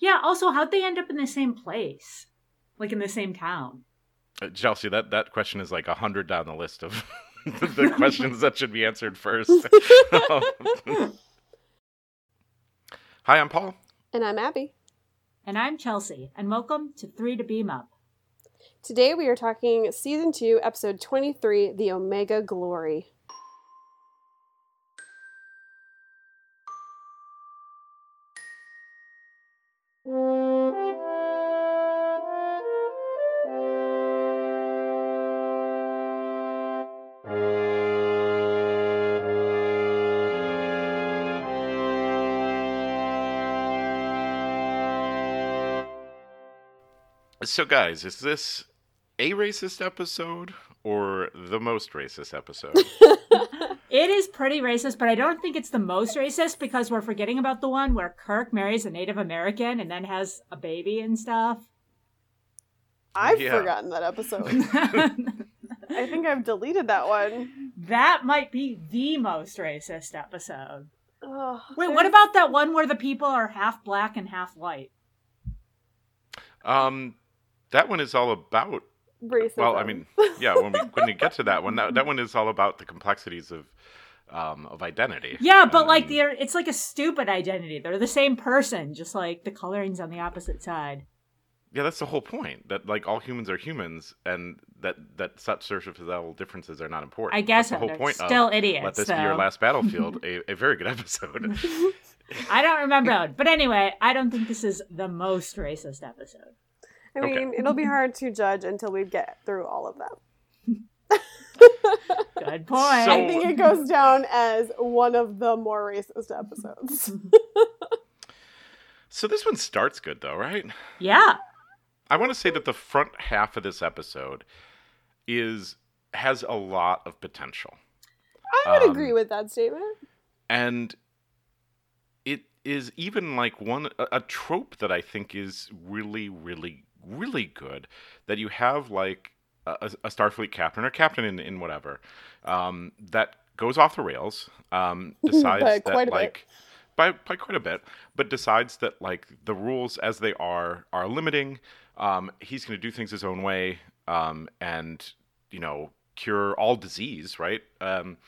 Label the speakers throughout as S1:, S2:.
S1: Yeah. Also, how'd they end up in the same place, like in the same town?
S2: Uh, Chelsea, that that question is like a hundred down the list of the questions that should be answered first. Hi, I'm Paul.
S3: And I'm Abby.
S1: And I'm Chelsea, and welcome to Three to Beam Up.
S3: Today we are talking season 2, episode 23, The Omega Glory.
S2: So, guys, is this a racist episode or the most racist episode?
S1: It is pretty racist, but I don't think it's the most racist because we're forgetting about the one where Kirk marries a Native American and then has a baby and stuff.
S3: I've
S2: Yeah.
S3: forgotten that episode. I think I've deleted that one.
S1: that might be the most racist episode.
S3: Ugh,
S1: Wait, what about that one where the people are half black and half white?
S2: um, that one is all about.
S3: racism?
S2: Well, I mean, yeah. When we when we get to that one, that, that one is all about the complexities of um of identity.
S1: Yeah, but
S2: And-
S1: like
S2: and-
S1: they're it's like a stupid identity. They're the same person, just like the coloring's on the opposite side.
S2: Yeah, that's the whole point. That like all humans are humans, and that that such superficial differences are not important.
S1: I guess
S2: that's the whole point.
S1: still
S2: of
S1: idiots.
S2: Let this be your last battlefield. a, a very good episode.
S1: I don't remember, but anyway, I don't think this is the most racist episode.
S3: I
S2: Okay.
S3: mean, it'll be hard to judge until we get through all of them.
S1: Good point.
S2: So-
S3: I think it goes down as one of the more racist episodes.
S2: so this one starts good though, right?
S1: yeah,
S2: I want to say that the front half of this episode is has a lot of potential.
S3: I would
S2: Um,
S3: agree with that statement.
S2: and it is even like one a, a trope that I think is really, really, really good. That you have like a, a Starfleet captain or captain in, in whatever um, that goes off the rails, um, decides
S3: By
S2: that
S3: quite a
S2: like by by quite a bit, but decides that like the rules as they are are limiting. Um, he's going to do things his own way, um, and you know cure all disease, right? Um,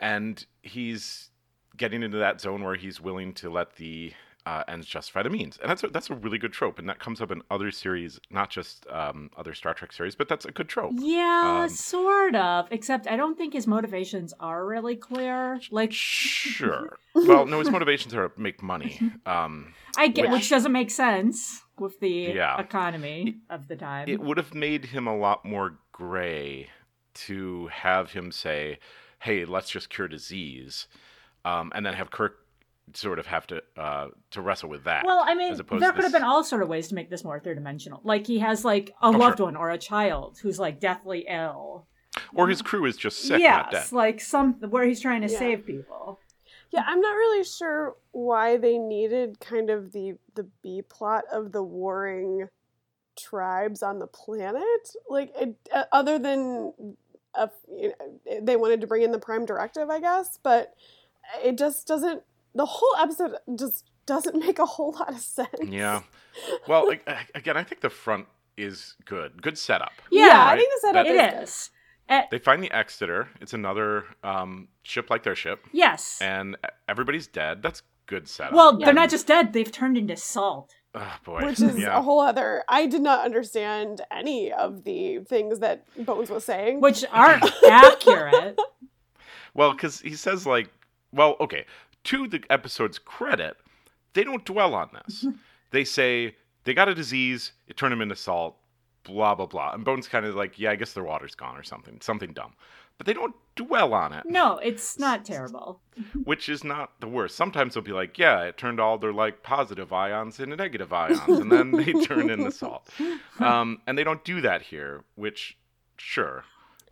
S2: and he's getting into that zone where he's willing to let the uh, ends justify the means, and that's a, that's a really good trope, and that comes up in other series, not just um, other Star Trek series, but that's a good trope.
S1: yeah,
S2: Um,
S1: sort of. Except I don't think his motivations are really clear. Like,
S2: Sure. well, no, his motivations are to make money. Um,
S1: I get,
S3: Yeah.
S1: which doesn't make sense with the
S2: Yeah.
S1: economy of the time.
S2: it would have made him a lot more gray to have him say, "Hey, let's just cure disease," um, and then have Kirk sort of have to uh, to wrestle with that.
S1: Well, I mean,
S2: as
S1: there
S2: to
S1: could have been all sort of ways to make this more three dimensional. Like he has like a
S2: Oh,
S1: loved
S2: sure.
S1: one or a child who's like deathly ill.
S2: or his crew is just sick, not dead.
S1: yes, like some where he's trying to
S3: Yeah.
S1: save people.
S3: Yeah, I'm not really sure why they needed kind of the the B plot of the warring tribes on the planet. Like, it, uh, other than a, you know, they wanted to bring in the Prime Directive, I guess, but it just doesn't. The whole episode just doesn't make a whole lot of sense.
S2: Yeah. Well, a- a- again, I think the front is good. Good setup.
S1: Yeah,
S3: I think the setup
S1: It
S3: is. good.
S1: is. Eh,
S2: They find the Exeter. It's another um, ship like their ship,
S1: yes.
S2: and everybody's dead. That's good setup.
S1: Well,
S3: Yeah.
S1: they're not just dead; they've turned into salt.
S2: oh, boy.
S3: Which is
S2: yeah.
S3: a whole other. I did not understand any of the things that Bones was saying.
S1: which aren't accurate.
S2: Well, because he says like, well, okay. To the episode's credit, they don't dwell on this. they say they got a disease, it turned them into salt, blah blah blah. And Bones kind of like, yeah, I guess their water's gone or something, something dumb. But they don't dwell on it,
S1: No, it's not terrible.
S2: which is not the worst. Sometimes they'll be like, yeah, it turned all their like positive ions into negative ions, and then they turn into salt. Um, and they don't do that here, which sure.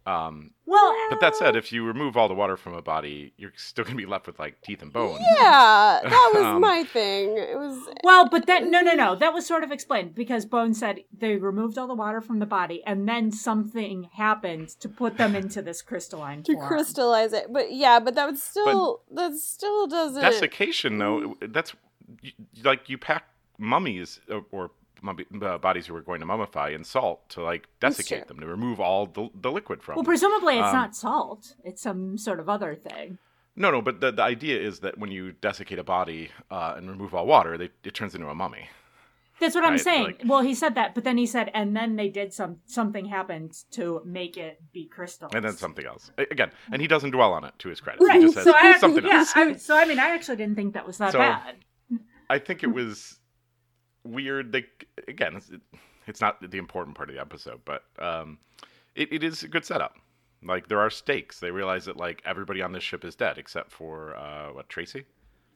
S2: Um,
S1: Well,
S2: but that said, if you remove all the water from a body, you're still gonna be left with like teeth and bones.
S3: yeah, that was
S2: Um,
S3: my thing. It was
S1: well, but that no, no, no. That was sort of explained because Bone said they removed all the water from the body, and then something happened to put them into this crystalline
S3: to
S1: form.
S3: crystallize it. But yeah, but that would still that still doesn't.
S2: Desiccation, though, that's like you pack mummies uh, or mummy, uh, bodies who were going to mummify in salt to like desiccate them to remove all the, the liquid from.
S1: Well,
S2: them.
S1: presumably it's
S2: Um,
S1: not salt. It's some sort of other thing.
S2: no, no, but the, the idea is that when you desiccate a body uh, and remove all water, they, it turns into a mummy.
S1: That's what I'm saying.
S2: like-
S1: well, he said that, but then he said, and then they did some something happened to make it be crystal.
S2: And then something else. Again, and he doesn't dwell on it to his credit.
S1: Right.
S2: He just says
S1: So I,
S2: something
S1: yeah,
S2: else.
S1: I, so I mean, I actually didn't think that was that
S2: So-
S1: bad.
S2: I think it was weird. They again, it's, it's not the important part of the episode, but um, it, it is a good setup. Like there are stakes. They realize that like everybody on this ship is dead except for uh, what Tracey.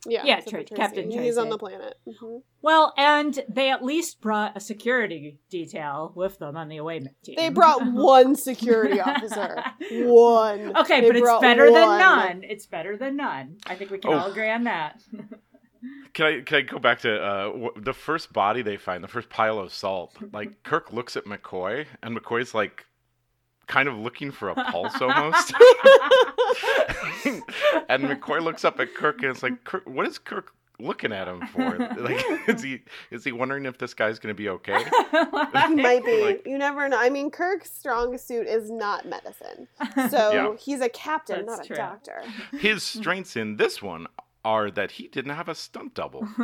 S3: Yeah,
S1: Yeah,
S3: except for
S1: Tra- Captain
S3: He's on the planet. hmm
S1: Well, and they at least brought a security detail with them on the away team.
S3: They brought one security officer. One.
S1: Okay,
S3: They
S1: but it's
S3: brought
S1: better than none. It's better than none. I think we can
S2: Oh.
S1: all agree on that.
S2: Can I can I go back to uh, wh- the first body they find, the first pile of salt? Like Kirk looks at McCoy, and McCoy's like kind of looking for a pulse almost. and McCoy looks up at Kirk, and it's like, Kirk, what is Kirk looking at him for? Like, is he is he wondering if this guy's going to be okay?
S3: Might be.
S2: Like-
S3: you never know. I mean, Kirk's strong suit is not medicine. So
S2: Yeah.
S3: he's a captain,
S1: That's
S3: not a doctor.
S2: His strengths in this one are that he didn't have a stunt double.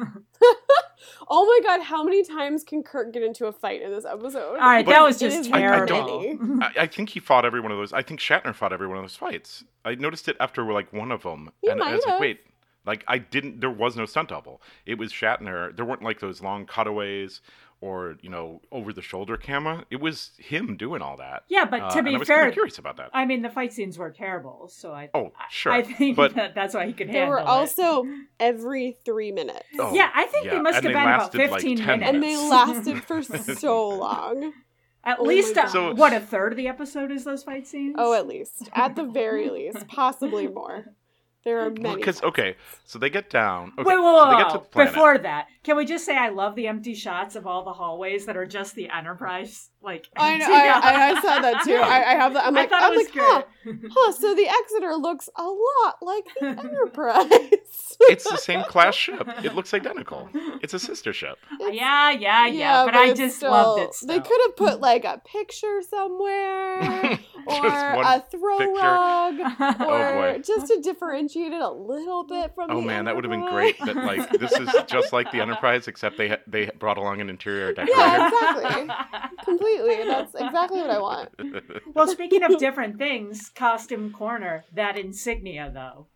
S3: Oh my god, how many times can Kirk get into a fight in this episode?
S1: All right,
S2: But
S1: that was just
S3: is
S2: I- I
S1: terrible.
S2: don't- I, I think he fought every one of those. I think Shatner fought every one of those fights. I noticed it after like one of them,
S3: He
S2: and I
S3: might
S2: was like,
S3: have.
S2: wait, like I didn't. There was no stunt double. It was Shatner. There weren't like those long cutaways or you know over the shoulder camera. It was him doing all that.
S1: yeah, but
S2: Uh,
S1: to
S2: and
S1: be
S2: I was
S1: fair,
S2: kinda curious about that.
S1: I mean, the fight scenes were terrible, so I.
S2: Oh, sure,
S1: I think
S2: but
S1: that that's why he could handle
S3: They
S1: handle
S3: were
S1: it.
S3: also every three minutes.
S2: Oh,
S1: yeah, I think
S2: yeah,
S1: they must
S2: and
S1: have
S2: they
S1: been about
S2: lasted, like,
S1: 15 minutes.
S3: And they lasted for so long.
S1: At
S3: Oh
S1: least, uh,
S3: God.
S2: So-
S1: what, a third of the episode is those fight scenes?
S3: Oh, at least. At the very least. Possibly more. There are many.
S2: because
S3: times.
S2: okay, so they get down. Okay,
S1: wait, wait, wait,
S2: so they get to the.
S1: Before that, can we just say I love the empty shots of all the hallways that are just the Enterprise? Like,
S3: I, know. I, I, I saw that too. I, I have that. I'm
S1: I
S3: like,
S1: thought
S3: I'm
S1: was
S3: like, huh,
S1: good.
S3: huh. So the Exeter looks a lot like the Enterprise.
S2: it's the same class ship. It looks identical. It's a sister ship.
S1: yeah, yeah, yeah, but, I just
S3: still-
S1: loved it.
S3: They could have put like a picture somewhere, or a throw
S2: picture.
S3: rug,
S2: Oh,
S3: or
S2: boy.
S3: just to differentiate it a little bit from.
S2: Oh
S3: the
S2: man, that would have been great. That like this is just like the Enterprise, except they ha- they brought along an interior decorator.
S3: Yeah, exactly. Completely. That's exactly what I want.
S1: well, speaking of different things, costume corner, that insignia though.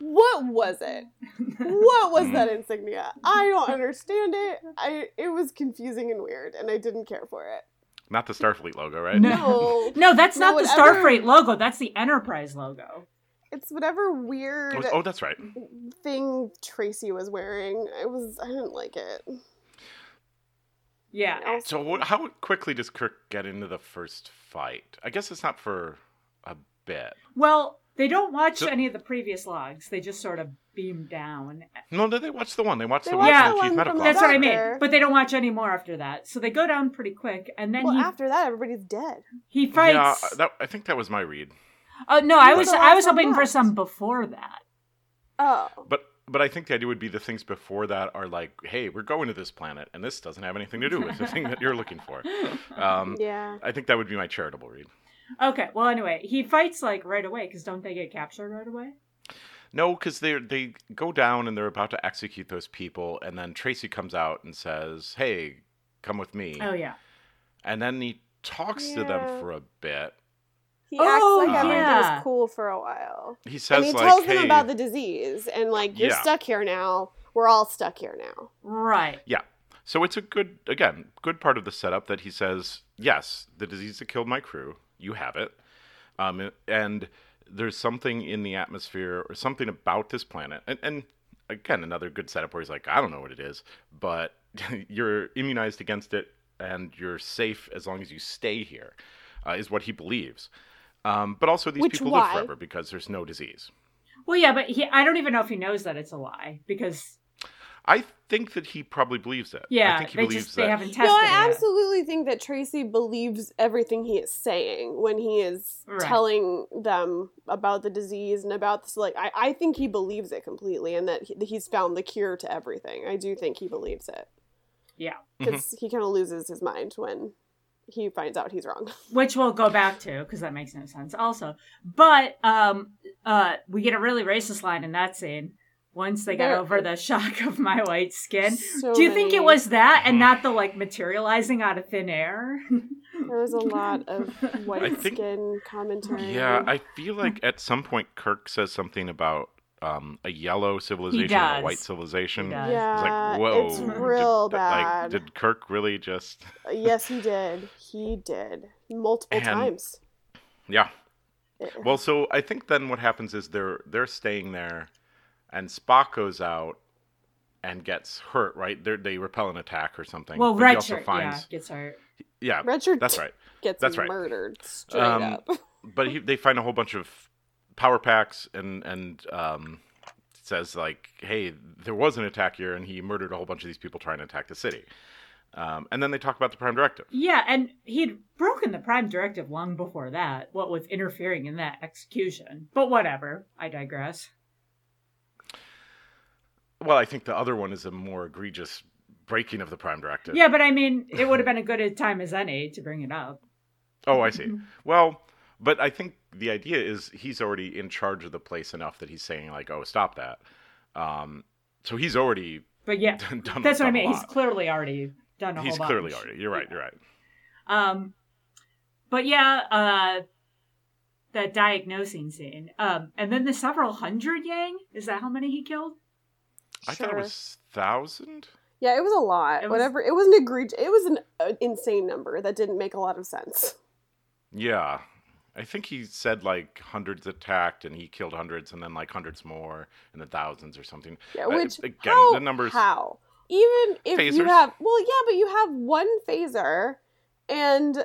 S3: What was it? What was that mm. insignia? I don't understand it. I it was confusing and weird, and I didn't care for it.
S2: Not the Starfleet logo, right?
S3: No,
S1: No, that's
S3: No,
S1: not the
S3: whatever-
S1: Starfleet logo. That's the Enterprise logo.
S3: It's whatever weird
S2: Oh, oh, that's right.
S3: thing Tracey was wearing. I was I didn't like it.
S1: Yeah.
S2: So what, how quickly does Kirk get into the first fight? I guess it's not for a bit.
S1: Well, they don't watch
S2: So-
S1: any of the previous logs. They just sort of beam down.
S2: No, no, they watch the one. They watch
S3: They
S2: the
S3: watch
S2: one
S1: the
S2: from
S3: one
S2: Chief Medical
S3: from
S1: That's
S2: Officer.
S1: what I mean. But they don't watch any more after that. So they go down pretty quick, and then
S3: Well,
S1: he
S3: after that, everybody's dead.
S1: he
S2: Yeah,
S1: fights.
S2: that, I think that was my read.
S1: Oh no, I was
S3: was
S1: I was
S3: last one
S1: hoping for some before that.
S3: Oh,
S2: But but I think the idea would be the things before that are like, hey, we're going to this planet, and this doesn't have anything to do with the thing that you're looking for. Um,
S3: yeah.
S2: I think that would be my charitable read.
S1: Okay. Well, anyway, he fights like right away because don't they get captured right away?
S2: No, because they they go down and they're about to execute those people, and then Tracey comes out and says, "Hey, come with me,"
S1: Oh yeah.
S2: and then he talks to them for a bit.
S3: He
S1: Oh,
S3: acts like everything's
S1: yeah.
S3: cool for a while.
S2: He says
S3: and he
S2: like,
S3: tells
S2: "Hey,
S3: them about the disease and like you're
S2: Yeah.
S3: stuck here now. We're all stuck here now.
S1: Right.
S2: yeah." So it's a good again good part of the setup that he says, "Yes, the disease that killed my crew, you have it," um, and there's something in the atmosphere or something about this planet, and, and again another good setup where he's like, "I don't know what it is, but you're immunized against it." And you're safe as long as you stay here, uh, is what he believes. Um, but also, these
S3: Which
S2: people
S3: why?
S2: live forever because there's no disease.
S1: Well, yeah, but he I don't even know if he knows that it's a lie because
S2: I think that he probably believes it. I
S1: yeah,
S2: think he
S1: they
S2: believes
S1: just
S2: that.
S1: they haven't tested it.
S3: No, I
S1: it. yet.
S3: absolutely think that Tracey believes everything he is saying when he is
S1: Right.
S3: telling them about the disease and about this. Like, I, I think he believes it completely and that he, he's found the cure to everything. I do think he believes it.
S1: Yeah.
S3: because he kind of loses his mind when he finds out he's wrong.
S1: which we'll go back to because that makes no sense also. But um uh we get a really racist line in that scene once they get over the shock of my white skin.
S3: So
S1: do you think it was that and not the like materializing out of thin air?
S3: There was a lot of white
S2: I think-
S3: skin commentary.
S2: Yeah, I feel like at some point Kirk says something about um, a yellow civilization and a white civilization.
S1: He does.
S2: It's
S3: yeah,
S2: like, whoa.
S3: it's
S2: did-
S3: real
S2: did-
S3: bad.
S2: Like, did Kirk really just?
S3: Yes, he did. He did multiple
S2: And-
S3: times.
S2: Yeah.
S3: It-
S2: Well, so I think then what happens is they're they're staying there, and Spock goes out and gets hurt. Right? They they repel an attack or something.
S1: well
S2: but he also
S1: Redshirt yeah gets hurt
S2: yeah,
S3: Richard
S2: that's right.
S3: gets
S2: That's right.
S3: murdered straight
S2: Um,
S3: up.
S2: But he, they find a whole bunch of power packs and and um, says like, hey, there was an attack here, and he murdered a whole bunch of these people trying to attack the city. Um, and then they talk about the Prime Directive.
S1: yeah and he'd broken the prime directive long before that what with interfering in that execution but whatever i digress
S2: Well, I think the other one is a more egregious breaking of the Prime Directive.
S1: yeah but i mean it would have been a good a time as any to bring it up
S2: Oh, I see. Well, but I think the idea is he's already in charge of the place enough that he's saying like, "Oh, stop that." Um, so he's already
S1: but yeah
S2: done.
S1: that's what i mean he's clearly already done a
S2: He's
S1: whole
S2: clearly
S1: bunch.
S2: already. You're right. You're right.
S1: Um, but yeah, uh, that diagnosing scene. Um, and then the several hundred Yang. Is that how many he killed?
S2: I thought it was thousand.
S3: Yeah, it was a lot.
S1: It was-
S3: Whatever. It was an egregious. It was an uh, insane number that didn't make a lot of sense.
S2: Yeah, I think he said like hundreds attacked, and he killed hundreds, and then like hundreds more, and then thousands or something.
S3: Yeah,
S2: Uh,
S3: which
S2: again,
S3: how,
S2: the numbers-
S3: How? Even if you have well, yeah, but you have one phaser, and uh,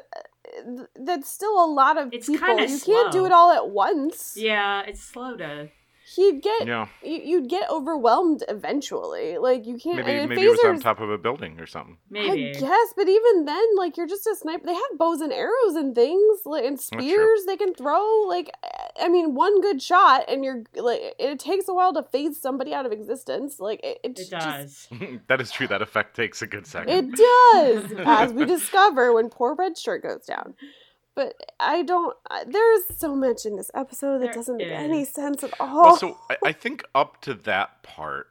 S3: th- that's still a lot of
S1: It's
S3: people.
S1: kinda
S3: You can't do it all at once.
S1: Yeah, it's slow to.
S3: He'd get
S2: Yeah,
S3: you, you'd get overwhelmed eventually. Like you can't.
S2: maybe
S3: and
S2: maybe it was on top of a building or something.
S1: Maybe.
S3: I guess, but even then, like you're just a sniper. They have bows and arrows and things, like and spears they can throw. Like, I mean, one good shot, and you're like, it takes a while to phase somebody out of existence. Like, it, it,
S1: It
S3: just-
S1: does.
S2: that is true. That effect takes a good second.
S3: It does, as we discover when poor red shirt goes down. But I don't. There's so much in this episode that
S1: There
S3: doesn't make any sense at all.
S2: Well, so I, I think up to that part,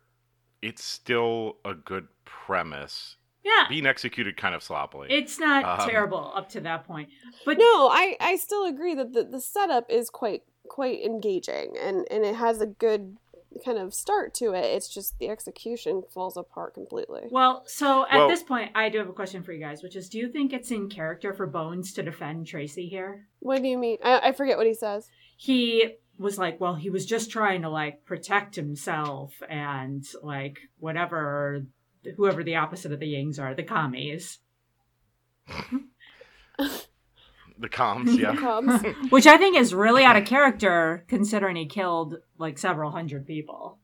S2: it's still a good premise.
S1: Yeah,
S2: Being executed kind of sloppily.
S1: it's not
S2: Um,
S1: terrible up to that point. But
S3: no, I I still agree that the, the setup is quite quite engaging and and it has a good kind of start to it. It's just the execution falls apart completely.
S1: well, so at
S2: Well-
S1: this point, I do have a question for you guys, which is: Do you think it's in character for Bones to defend Tracey here?
S3: What do you mean? I, I forget what he says.
S1: he was like, well, he was just trying to like protect himself and like whatever, whoever the opposite of the Yings are, the commies,
S2: the comms, yeah.
S3: Comes.
S1: which I think is really out of character considering he killed like several hundred people.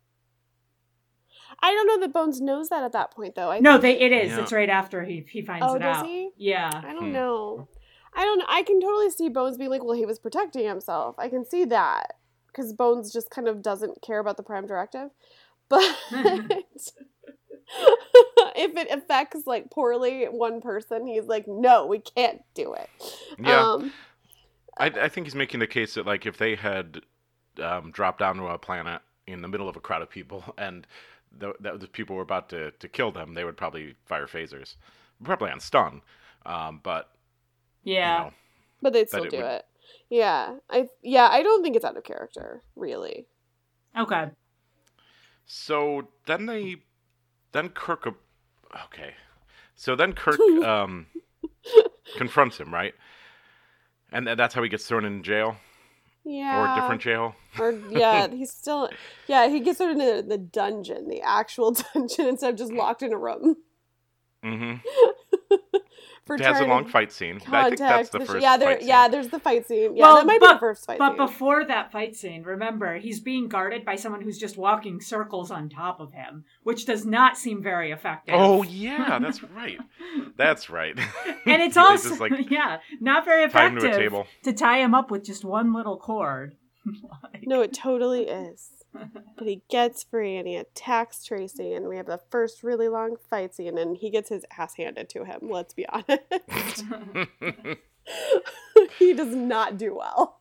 S3: I don't know that Bones knows that at that point though. I
S1: No, they it is.
S2: Yeah.
S1: It's right after he he finds
S3: Oh,
S1: it
S3: does
S1: out.
S3: he?
S1: Yeah.
S3: I don't
S2: Hmm.
S3: know. I don't. Know. I can totally see Bones being like, "Well, he was protecting himself." I can see that because Bones just kind of doesn't care about the Prime Directive. But if it affects like poorly one person, he's like, "No, we can't do it."
S2: Yeah.
S3: Um,
S2: I, I think he's making the case that like if they had um, dropped down to a planet in the middle of a crowd of people and the, the people were about to, to kill them, they would probably fire phasers, probably on stun. Um, but
S1: Yeah.
S2: you know,
S3: but they'd still
S2: it
S3: do
S2: would-
S3: it. Yeah, I yeah, I don't think it's out of character, really.
S1: Okay.
S2: so then they then Kirk okay, so then Kirk um, confronts him right, and th- that's how he gets thrown in jail?
S3: Yeah,
S2: or a different jail.
S3: Or yeah, he's still yeah he gets thrown into the dungeon, the actual dungeon, instead of just locked in a room.
S2: Hmm
S3: for
S2: It has a long fight scene. I think that's
S3: contact
S2: the
S3: the sh-
S2: first.
S3: yeah there
S2: fight
S3: yeah there's the fight scene yeah
S1: Well,
S3: that might be
S1: but-
S3: the first fight
S1: But
S3: scene
S1: before that fight scene, remember, he's being guarded by someone who's just walking circles on top of him, which does not seem very effective.
S2: Oh yeah, that's right. That's right.
S1: and it's also
S2: just, like
S1: yeah, not very
S2: tie
S1: effective
S2: to a table.
S1: to tie him up with just one little cord. Like-
S3: no it totally is but he gets free and he attacks Tracey, and we have the first really long fight scene, and he gets his ass handed to him. Let's be honest, he does not do well.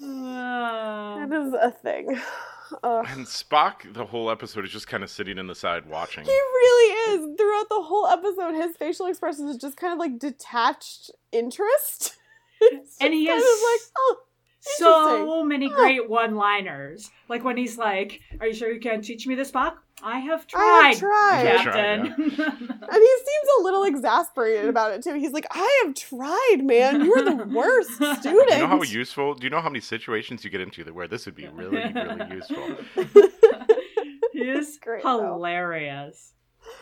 S3: That is a thing. Ugh.
S2: and Spock, the whole episode is just kind of sitting in the side watching.
S3: He really is. Throughout the whole episode, his facial expressions is just kind of like detached interest.
S1: And he
S3: just kind
S1: is
S3: of like, oh,
S1: so many great one-liners. Like when he's like, "Are you sure you can't teach me this, Spock? I have
S3: I
S1: tried,
S3: have
S2: tried."
S1: Captain."
S3: and he seems a little exasperated about it too. He's like, I have tried, man. You're the worst student.
S2: Do you know how useful? Do you know how many situations you get into that where this would be really, really useful?
S1: he is
S3: Great, though.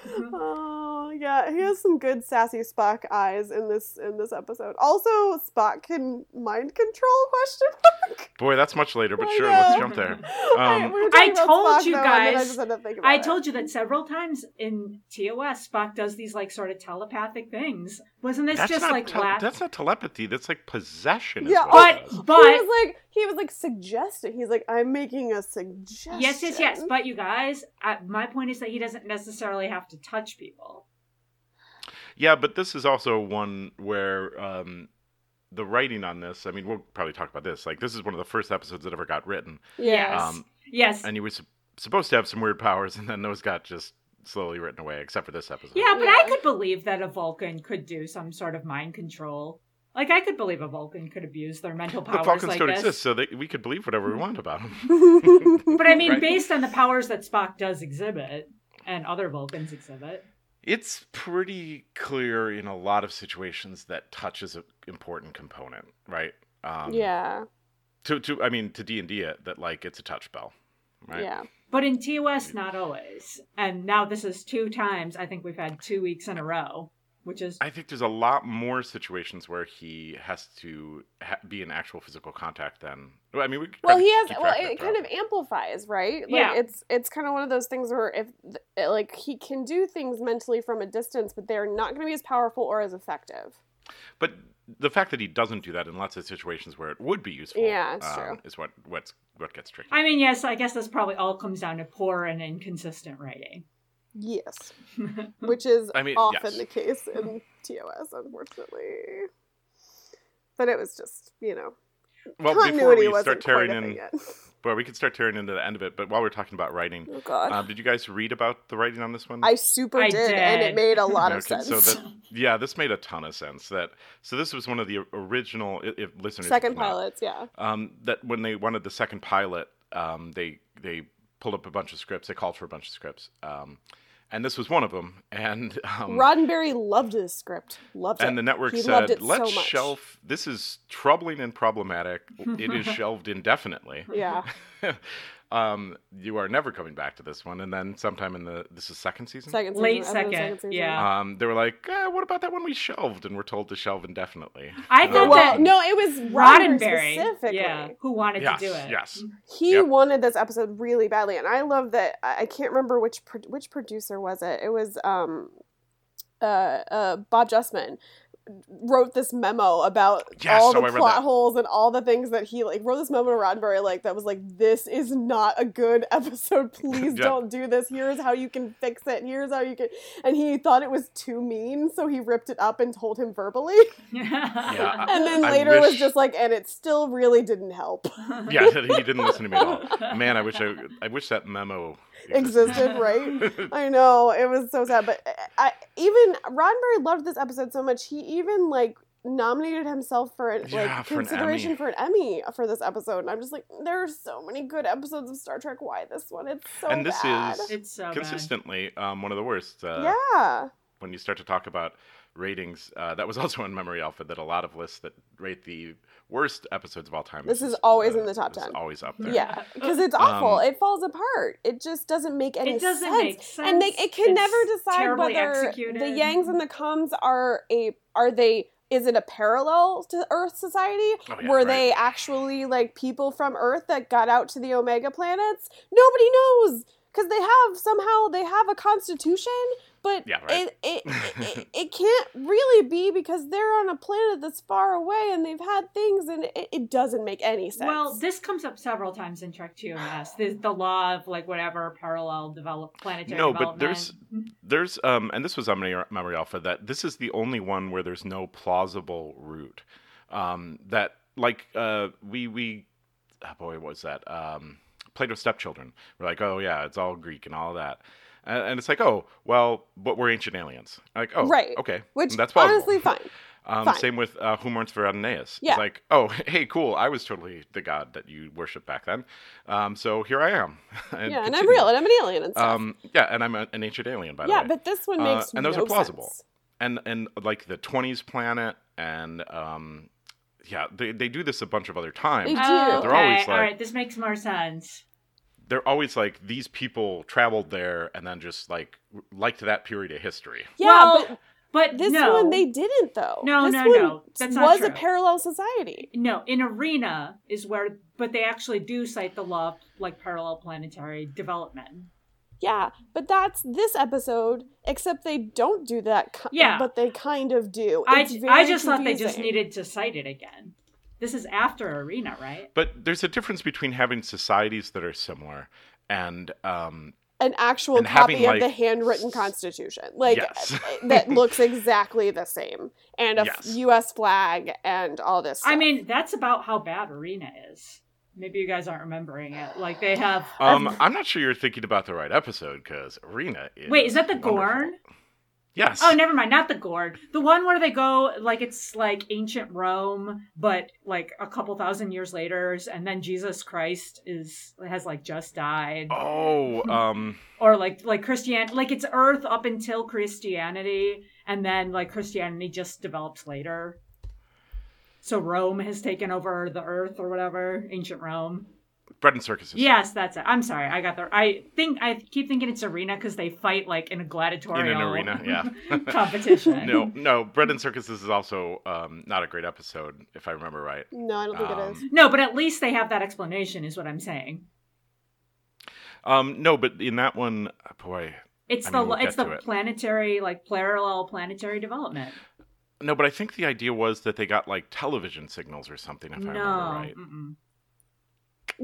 S1: Hilarious.
S3: Oh yeah, he has some good sassy Spock eyes in this in this episode. Also, Spock can mind control? Question mark.
S2: Boy, that's much later, but
S3: I
S2: sure, let's jump there.
S3: I,
S2: Um,
S3: we
S1: I told
S3: Spock,
S1: you
S3: though, and I
S1: guys-
S3: just ended up thinking
S1: I
S3: about it.
S1: told you that several times in TOS. Spock does these like sort of telepathic things. Wasn't this
S2: That's
S1: just like
S2: tel-
S1: la-
S2: that's not telepathy. That's like possession.
S3: Yeah,
S2: what
S1: but but
S3: he was like he was like suggesting. He's like, I'm making a suggestion.
S1: yes, yes, yes. But you guys, uh, my point is that he doesn't necessarily have to touch people.
S2: Yeah, but this is also one where um, the writing on this. I mean, we'll probably talk about this. Like, this is one of the first episodes that ever got written,
S3: yes.
S2: um,
S1: Yes.
S2: and he was sup- supposed to have some weird powers, and then those got just slowly written away, except for this episode.
S1: Yeah, but I could believe that a Vulcan could do some sort of mind control. Like I could believe a Vulcan could abuse their mental
S2: But
S1: powers
S2: Vulcans
S1: like
S2: don't
S1: this.
S2: exist, so they, we could believe whatever we want about them.
S1: But I mean,
S2: Right.
S1: based on the powers that Spock does exhibit and other Vulcans exhibit.
S2: It's pretty clear in a lot of situations that touch is an important component, right? Um,
S3: yeah,
S2: To to I mean to D and D it that like it's a touch spell, right?
S3: yeah.
S1: But in TOS, not always. And now this is two times. I think we've had two weeks in a row, which is
S2: I think there's a lot more situations where he has to ha- be in actual physical contact than. Well, I mean, we could
S3: Well, he has. Well,
S2: track
S3: it kind of amplifies, right? Like,
S1: Yeah.
S3: It's it's kind of one of those things where if like he can do things mentally from a distance, but they're not going to be as powerful or as effective.
S2: But the fact that he doesn't do that in lots of situations where it would be useful,
S3: Yeah, it's
S2: um,
S3: true.
S2: is what what's what gets tricky.
S1: I mean, yes, I guess this probably all comes down to poor and inconsistent writing.
S3: Yes, which is
S2: I mean,
S3: often
S2: yes.
S3: the case in TOS, unfortunately. But it was just you know
S2: well, before we start tearing
S3: quite a thing
S2: in,
S3: yet.
S2: well, we could start tearing into the end of it. But while we're talking about writing,
S3: Oh God.
S2: um, did you guys read about the writing on this one?
S3: I super
S1: I
S3: did, and it made a lot of sense.
S2: So that yeah, this made a ton of sense. That so this was one of the original i- if listeners
S3: Second
S2: did not-
S3: pilots, yeah.
S2: um, that when they wanted the second pilot, um, they they pulled up a bunch of scripts. They called for a bunch of scripts, um, and this was one of them. And um,
S3: Roddenberry loved this script. Loved it.
S2: and the network
S3: he
S2: said, "Let's
S3: so
S2: shelf. This is troubling and problematic. it is shelved indefinitely.
S3: Yeah.
S2: um, you are never coming back to this one." And then sometime in the this is second season.
S3: Second season.
S1: Late
S3: I think it was
S1: second,
S3: season.
S1: yeah.
S2: Um, they were like, eh, "What about that one we shelved?" And we're told to shelve indefinitely.
S1: I thought
S2: Um,
S1: that
S3: no, it was Roddenberry
S1: Roddenberry,
S3: specifically.
S1: yeah, who wanted
S2: Yes,
S1: to do it.
S2: yes.
S3: He
S2: Yep.
S3: wanted this episode really badly, and I love that. I I can't remember which pro- which producer was it. It was um, uh, uh, Bob Justman wrote this memo about
S2: Yes,
S3: all the
S2: I
S3: plot
S2: that.
S3: holes and all the things that he like wrote this memo to Roddenberry like that was like this is not a good episode please
S2: Yeah.
S3: don't do this here's how you can fix it here's how you can and he thought it was too mean so he ripped it up and told him verbally
S2: Yeah,
S3: and then
S2: I
S3: later was
S2: wish-
S3: just like and it still really didn't help
S2: yeah, he didn't listen to me at all. Man, I wish I, I wish that memo
S3: existed, right? I know it was so sad, but uh, I even Roddenberry loved this episode so much. He even like nominated himself for an,
S2: Yeah,
S3: like
S2: for
S3: consideration
S2: Emmy.
S3: for an Emmy for this episode, and I'm just like, there are so many good episodes of Star Trek. Why this one? It's so
S2: And this
S3: bad.
S2: is-
S1: it's so bad.
S2: consistently um, one of the worst. Uh,
S3: yeah,
S2: When you start to talk about ratings, uh, that was also in Memory Alpha that a lot of lists that rate the worst episodes of all time.
S3: This is always in the top
S2: is
S3: 10.
S2: Always up there.
S3: yeah, because it's awful.
S2: Um,
S3: it falls apart. It just doesn't make any
S1: It doesn't
S3: sense.
S1: make sense.
S3: and they it can
S1: It's
S3: never decide whether
S1: executed.
S3: the Yangs and the Kohms are a are they is it a parallel to Earth society?
S2: Oh, yeah,
S3: Were
S2: right.
S3: they actually like people from Earth that got out to the Omega planets? Nobody knows because they have somehow they have a constitution, but
S2: Yeah, right.
S3: it, it, it it can't really be because they're on a planet that's far away and they've had things and it, it doesn't make any sense.
S1: Well, this comes up several times in Trek TOS. The, the law of like whatever parallel develop planetary
S2: No, but there's- There's um, and this was on Memory Memory Alpha that this is the only one where there's no plausible route. Um, that like uh, we we, oh boy, what was that? Um, Plato's stepchildren. We're like, oh yeah, it's all Greek and all that. And, and it's like, oh well, but we're ancient aliens. Like, oh,
S3: Right.
S2: okay,
S3: which
S2: that's plausible.
S3: honestly fine.
S2: Um,
S3: Fine.
S2: same with uh, Who Mourns for Adonais.
S3: Yeah.
S2: It's like, oh, hey, cool. I was totally the god that you worshipped back then. Um, so here I am. and
S3: yeah, and I'm
S2: continue.
S3: real and I'm an alien and stuff.
S2: Um, yeah, and I'm a, an ancient alien, by the way.
S3: yeah,
S2: way.
S3: but this one
S2: Uh,
S3: makes
S2: and those
S3: no
S2: are plausible.
S3: sense.
S2: and and like the 20s planet, and um, yeah, they they do this a bunch of other times.
S3: They do.
S1: Oh,
S2: They're
S1: okay.
S2: always like-
S1: right, this makes more sense.
S2: They're always like these people traveled there and then just like liked that period of history.
S3: Yeah,
S1: well,
S3: but
S1: but
S3: this
S1: no,
S3: one they didn't though.
S1: No,
S3: this
S1: no,
S3: one
S1: no. That's not
S3: was
S1: true.
S3: a parallel society.
S1: no in arena is where, but they actually do cite the law of like parallel planetary development.
S3: Yeah, but that's this episode. Except they don't do that. ki-
S1: Yeah.
S3: but they kind of do.
S1: I,
S3: It's
S1: I
S3: very
S1: just thought they just needed to cite it again. This is after arena, right?
S2: But there's a difference between having societies that are similar and um,
S3: an actual
S2: and having,
S3: copy of the handwritten constitution, like
S2: Yes.
S3: that looks exactly the same, and a
S2: Yes.
S3: U.S. flag and all this. Stuff.
S1: I mean, that's about how bad arena is. Maybe you guys aren't remembering it. Like they have.
S2: um, I'm not sure you're thinking about the right episode because Arena is
S1: Wait, is that the
S2: wonderful.
S1: Gorn?
S2: Yes.
S1: Oh, never mind. Not the Gorn. The one where they go like it's like ancient Rome, but like a couple thousand years later, and then Jesus Christ is has like just died,
S2: Oh, um,
S1: or like like Christian, like it's Earth up until Christianity, and then like Christianity just develops later. So Rome has taken over the Earth or whatever, ancient Rome.
S2: Bread and circuses.
S1: Yes, that's it. I'm sorry, I got the. I think I keep thinking it's arena because they fight like in a gladiatorial
S2: In an arena, yeah.
S1: competition.
S2: No, no. Bread and circuses is also um, not a great episode, if I remember right.
S3: no, I don't think it is.
S2: Um,
S1: No, but at least they have that explanation, is what I'm saying.
S2: Um, no, but in that one, uh, boy,
S1: It's
S2: I
S1: the
S2: mean, we'll
S1: it's the
S2: it.
S1: planetary like parallel planetary development.
S2: no, but I think the idea was that they got like television signals or something, if I
S1: no,
S2: remember right.
S1: mm-mm.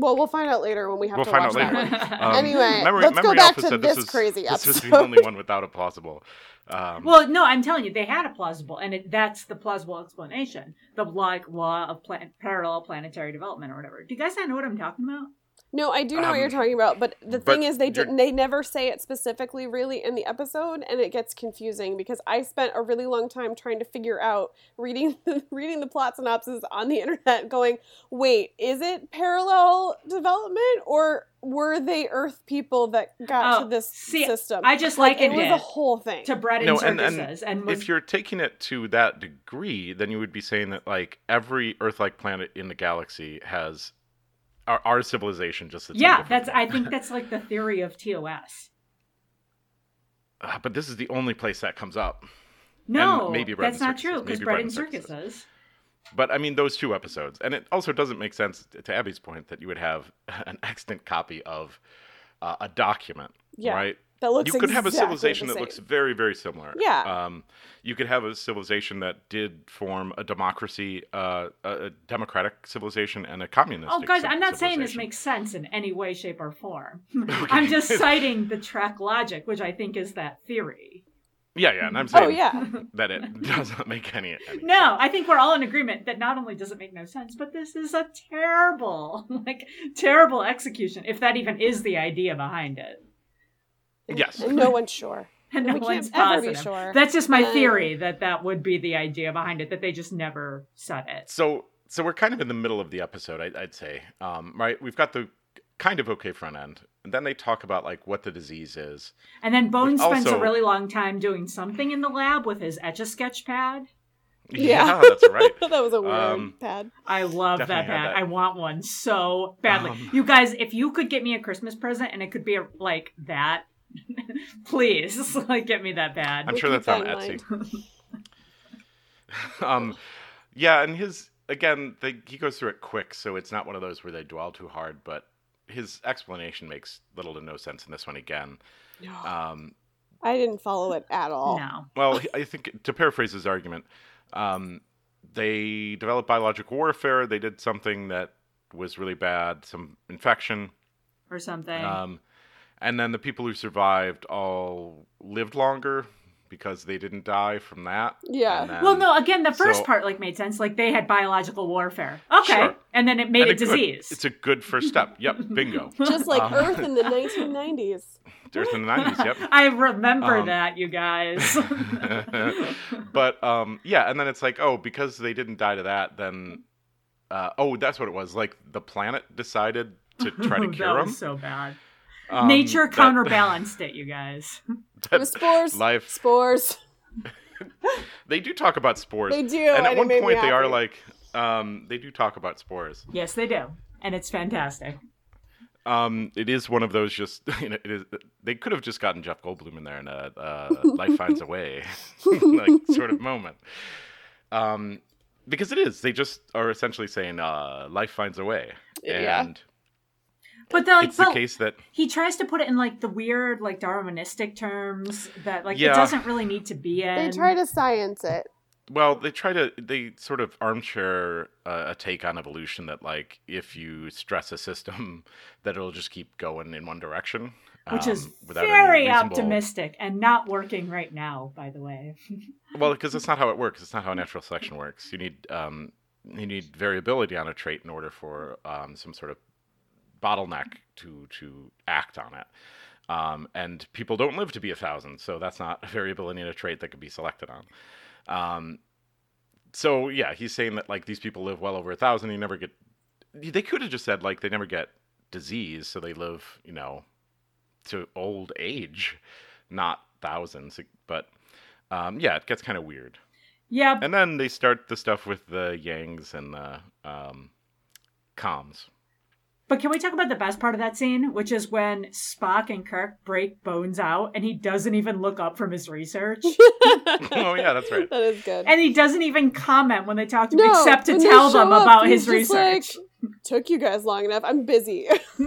S3: Well, we'll find out later when we have
S2: We'll
S3: to
S2: find
S3: watch
S2: out
S3: that
S2: later.
S3: one.
S2: Um,
S3: Anyway,
S2: Memory-
S3: let's go back to
S2: said
S3: this
S2: was,
S3: crazy
S2: This is the only one without a plausible. Um,
S1: well, no, I'm telling you, they had a plausible, and it, that's the plausible explanation. The like law of plan- parallel planetary development or whatever. Do you guys not know what I'm talking about?
S3: No, I do know what you're
S2: Um,
S3: talking about, but the
S2: but
S3: thing is, they didn't. They never say it specifically, really, in the episode, and it gets confusing because I spent a really long time trying to figure out reading reading the plot synopsis on the internet, going, "Wait, is it parallel development, or were they Earth people that got
S1: Oh,
S3: to this
S1: see,
S3: system?"
S1: I just
S3: like it
S1: likened
S3: was a whole thing.
S1: to bread and
S2: No, and- and
S1: circuses, and, was
S2: if you're taking it to that degree, then you would be saying that like every Earth-like planet in the galaxy has our, our civilization. Just it's
S1: yeah, that's I think that's like the theory of TOS.
S2: Uh, but this is the only place that comes up.
S1: No,
S2: maybe bread
S1: that's
S2: and
S1: not true because bread
S2: bread
S1: and
S2: and circuses.
S1: circuses.
S2: But I mean, those two episodes, and it also doesn't make sense to Abby's point that you would have an extant copy of uh, a document,
S3: Yeah,
S2: right?
S3: That looks.
S2: you could have a civilization that looks very, very similar.
S3: Yeah.
S2: Um, you could have a civilization that did form a democracy, uh, a a democratic civilization, and a communist.
S1: Oh, guys, I'm not saying this makes sense in any way, shape, or form. I'm just citing the Trek logic, which I think is that theory.
S2: Yeah, yeah, and I'm saying
S3: Oh yeah,
S2: that it does not make any. any
S1: No,
S2: sense.
S1: I think we're all in agreement that not only does it make no sense, but this is a terrible, like, terrible execution, if that even is the idea behind it.
S2: Yes.
S3: and no one's sure.
S1: And no
S3: we
S1: one's
S3: can't ever
S1: positive.
S3: be sure.
S1: That's just my
S3: Uh,
S1: theory that that would be the idea behind it, that they just never said it.
S2: So, so we're kind of in the middle of the episode, I, I'd say. Um, right, we've got the kind of okay front end, and then they talk about like what the disease is.
S1: And then Bone spends
S2: also-
S1: a really long time doing something in the lab with his etch a sketch pad.
S3: Yeah.
S2: that's right.
S3: that was a weird
S2: Um,
S3: pad.
S1: I love that pad.
S2: that.
S1: I want one so badly.
S2: Um,
S1: you guys, if you could get me a Christmas present and it could be a, like that, please, like get me that bad.
S2: I'm sure that's on
S3: that in
S2: Etsy. um, yeah, and his again, they, he goes through it quick, so it's not one of those where they dwell too hard. But his explanation makes little to no sense in this one again. Um,
S3: I didn't follow it at all.
S1: No.
S2: Well, I think to paraphrase his argument, um, they developed biological warfare. They did something that was really bad, some infection,
S1: Or something.
S2: um, and then the people who survived all lived longer because they didn't die from that.
S3: Yeah.
S2: Then-
S1: well, no. Again, the first
S2: so-
S1: part like made sense. Like they had biological warfare. Okay,
S2: Sure.
S1: and then it made
S2: and
S1: a
S2: it could.
S1: disease.
S2: It's a good first step. Yep, bingo.
S3: Just like
S2: Um,
S3: Earth in the 1990s.
S2: Earth in the nineties. Yep.
S1: I remember
S2: Um,
S1: that, you guys.
S2: but um, yeah, and then it's like, oh, because they didn't die to that, then uh, oh, that's what it was. Like the planet decided to try to
S1: that
S2: cure
S1: was
S2: them.
S1: so bad.
S2: Um,
S1: Nature
S2: that-
S1: counterbalanced it, you guys.
S3: It was spores.
S2: life.
S3: Spores.
S2: They do talk about spores,
S3: They do.
S2: and at
S3: it
S2: one point they are like, um, they do talk about spores.
S1: Yes, they do, and it's fantastic.
S2: Um, it is one of those just you know, it is. They could have just gotten Jeff Goldblum in there and a uh, life finds a way, like sort of moment. Um, because it is. They just are essentially saying, uh, life finds a way,
S3: Yeah.
S2: and
S1: But the, like,
S2: it's the case that
S1: he tries to put it in like the weird, like Darwinistic terms that like
S2: Yeah.
S1: it doesn't really need to be in.
S3: They try to science it.
S2: Well, they try to they sort of armchair uh, a take on evolution that like if you stress a system, that it'll just keep going in one direction,
S1: which is
S2: um, without
S1: very
S2: reasonable-
S1: optimistic and not working right now, by the way.
S2: Well, because that's not how it works. It's not how natural selection works. You need um, you need variability on a trait in order for um, some sort of bottleneck to to act on it. Um, and people don't live to be a thousand, so that's not a variability in a trait that could be selected on. Um, so yeah, he's saying that like these people live well over a thousand. You never get. They could have just said like they never get disease, so they live, you know, to old age, not thousands. But um, yeah, it gets kind of weird.
S1: Yeah,
S2: And then they start the stuff with the Yangs and the um, comms.
S1: But can we talk about the best part of that scene, which is when Spock and Kirk break Bones out, and he doesn't even look up from his research,
S2: oh yeah, that's right.
S3: That is good.
S1: and he doesn't even comment when they talk to him, except to tell them
S3: up,
S1: about his
S3: just like,
S1: research.
S3: Took you guys long enough. I'm busy.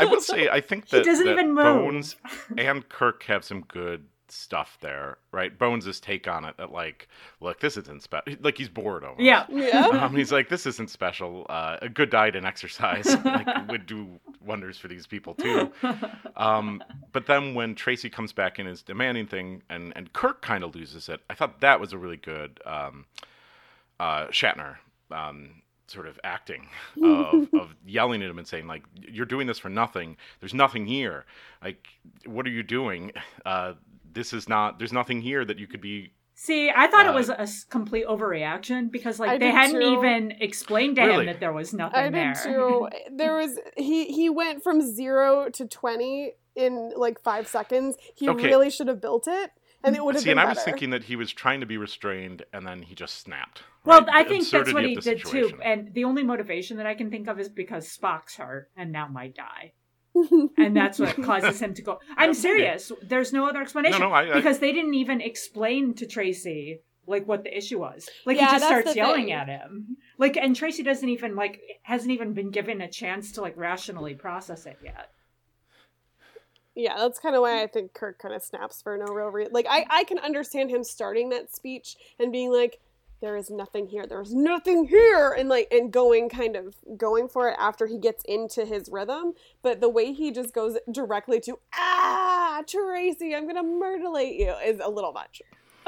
S2: I will say I think
S1: He
S2: that,
S1: doesn't
S2: that
S1: even move.
S2: Bones and Kirk have some good stuff there, right? Bones' take on it that like, look, this isn't special. Like he's bored almost.
S1: yeah,
S3: yeah.
S2: Um, he's like, this isn't special. Uh, a good diet and exercise like, would do wonders for these people too. Um, but then when Tracey comes back in his demanding thing, and and Kirk kind of loses it. I thought that was a really good um, uh, Shatner um, sort of acting of, of yelling at him and saying like, "You're doing this for nothing. There's nothing here. Like, what are you doing? Uh, this is not. There's nothing here that you could be."
S1: See, I thought
S2: Uh,
S1: it was a complete overreaction because like
S3: I
S1: they hadn't
S3: too.
S1: even explained to
S2: Really?
S1: him that there was nothing
S3: I
S1: there.
S3: did too. There was he he went from zero to twenty in like five seconds. He
S2: Okay.
S3: really should have built it, and it would have
S2: See,
S3: been
S2: and I was
S3: better.
S2: thinking that he was trying to be restrained, and then he just snapped.
S1: Well,
S2: right?
S1: I
S2: The
S1: think that's what he
S2: of the
S1: did too. And the only motivation that I can think of is because Spock's hurt and now might die. And that's what causes him to go. I'm serious. There's no other explanation.
S2: No, no, I- I-
S1: because they didn't even explain to Tracey like what the issue was. Like
S3: Yeah,
S1: he just starts yelling
S3: thing.
S1: at him. Like and Tracey doesn't even like hasn't even been given a chance to like rationally process it yet.
S3: Yeah, that's kind of why I think Kirk kind of snaps for no real reason. Like, I, I can understand him starting that speech and being like, there is nothing here. There's nothing here. And like, and going kind of going for it after he gets into his rhythm. But the way he just goes directly to, ah, Tracey, I'm going to murderate you is a little much.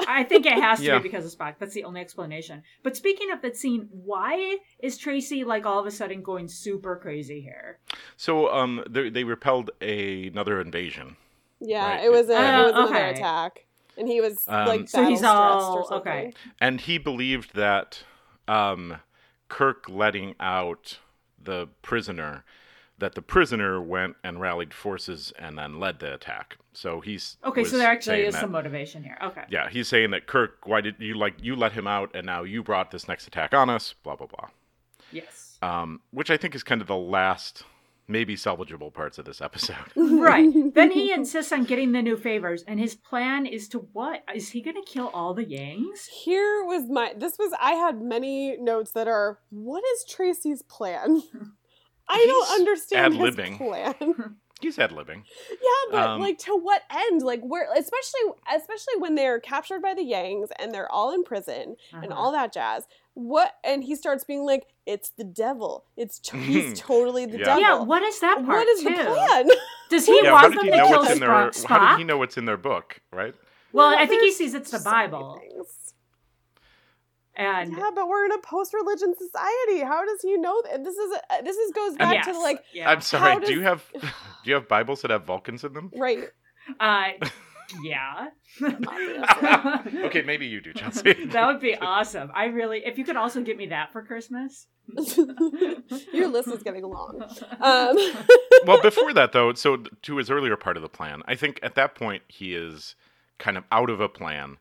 S1: I think it has to
S2: Yeah.
S1: be because of Spock. That's the only explanation. But speaking of that scene, why is Tracey like all of a sudden going super crazy here?
S2: So um, they, they repelled a, another invasion.
S3: Yeah,
S2: Right.
S3: it was, a,
S1: Uh,
S3: it was another
S1: okay.
S3: attack. And he was
S2: Um,
S3: like
S1: So he's
S3: battle
S1: all-
S3: stressed or something.
S1: okay.
S2: And he believed that um, Kirk letting out the prisoner, that the prisoner went and rallied forces and then led the attack. So he's
S1: Okay, so there actually is
S2: that-
S1: some motivation here. Okay.
S2: Yeah, he's saying that Kirk, why did you like you let him out and now you brought this next attack on us? Blah blah blah.
S1: Yes.
S2: Um, which I think is kind of the last, maybe salvageable parts of this episode.
S1: right. Then he insists on getting the new phasers, and his plan is to what? Is he going to kill all the Yangs?
S3: Here was my this was I had many notes that are what is Tracey's plan? I don't understand his
S2: ad-libbing.
S3: plan.
S2: He's ad libbing.
S3: Yeah, but
S2: Um,
S3: like to what end? Like where especially especially when they're captured by the Yangs and they're all in prison and
S1: Uh-huh.
S3: all that jazz. What and he starts being like, It's the devil. It's t- he's totally the
S2: Yeah.
S3: devil.
S1: Yeah, what is that part?
S3: what is
S1: too?
S3: the plan?
S1: Does he
S2: Yeah,
S1: want them
S2: he
S1: to kill
S2: what's in their?
S1: Spock?
S2: How did he know what's in their book? Right.
S1: Well,
S3: Yeah,
S1: I think he sees it's the
S3: so
S1: Bible,
S3: things.
S1: and
S3: Yeah, but we're in a post-religion society. How does he know that? This is a, this is goes back
S1: yes,
S3: to like
S1: yeah.
S2: I'm sorry.
S3: How
S2: Do you have do you have Bibles that have Vulcans in them?
S3: right.
S1: Uh, yeah.
S2: Okay, maybe you do, Chelsea.
S1: that would be awesome. I really, if you could also get me that for Christmas.
S3: Your list is getting long. Um,
S2: well, before that though, so to his earlier part of the plan, I think at that point he is kind of out of a plan.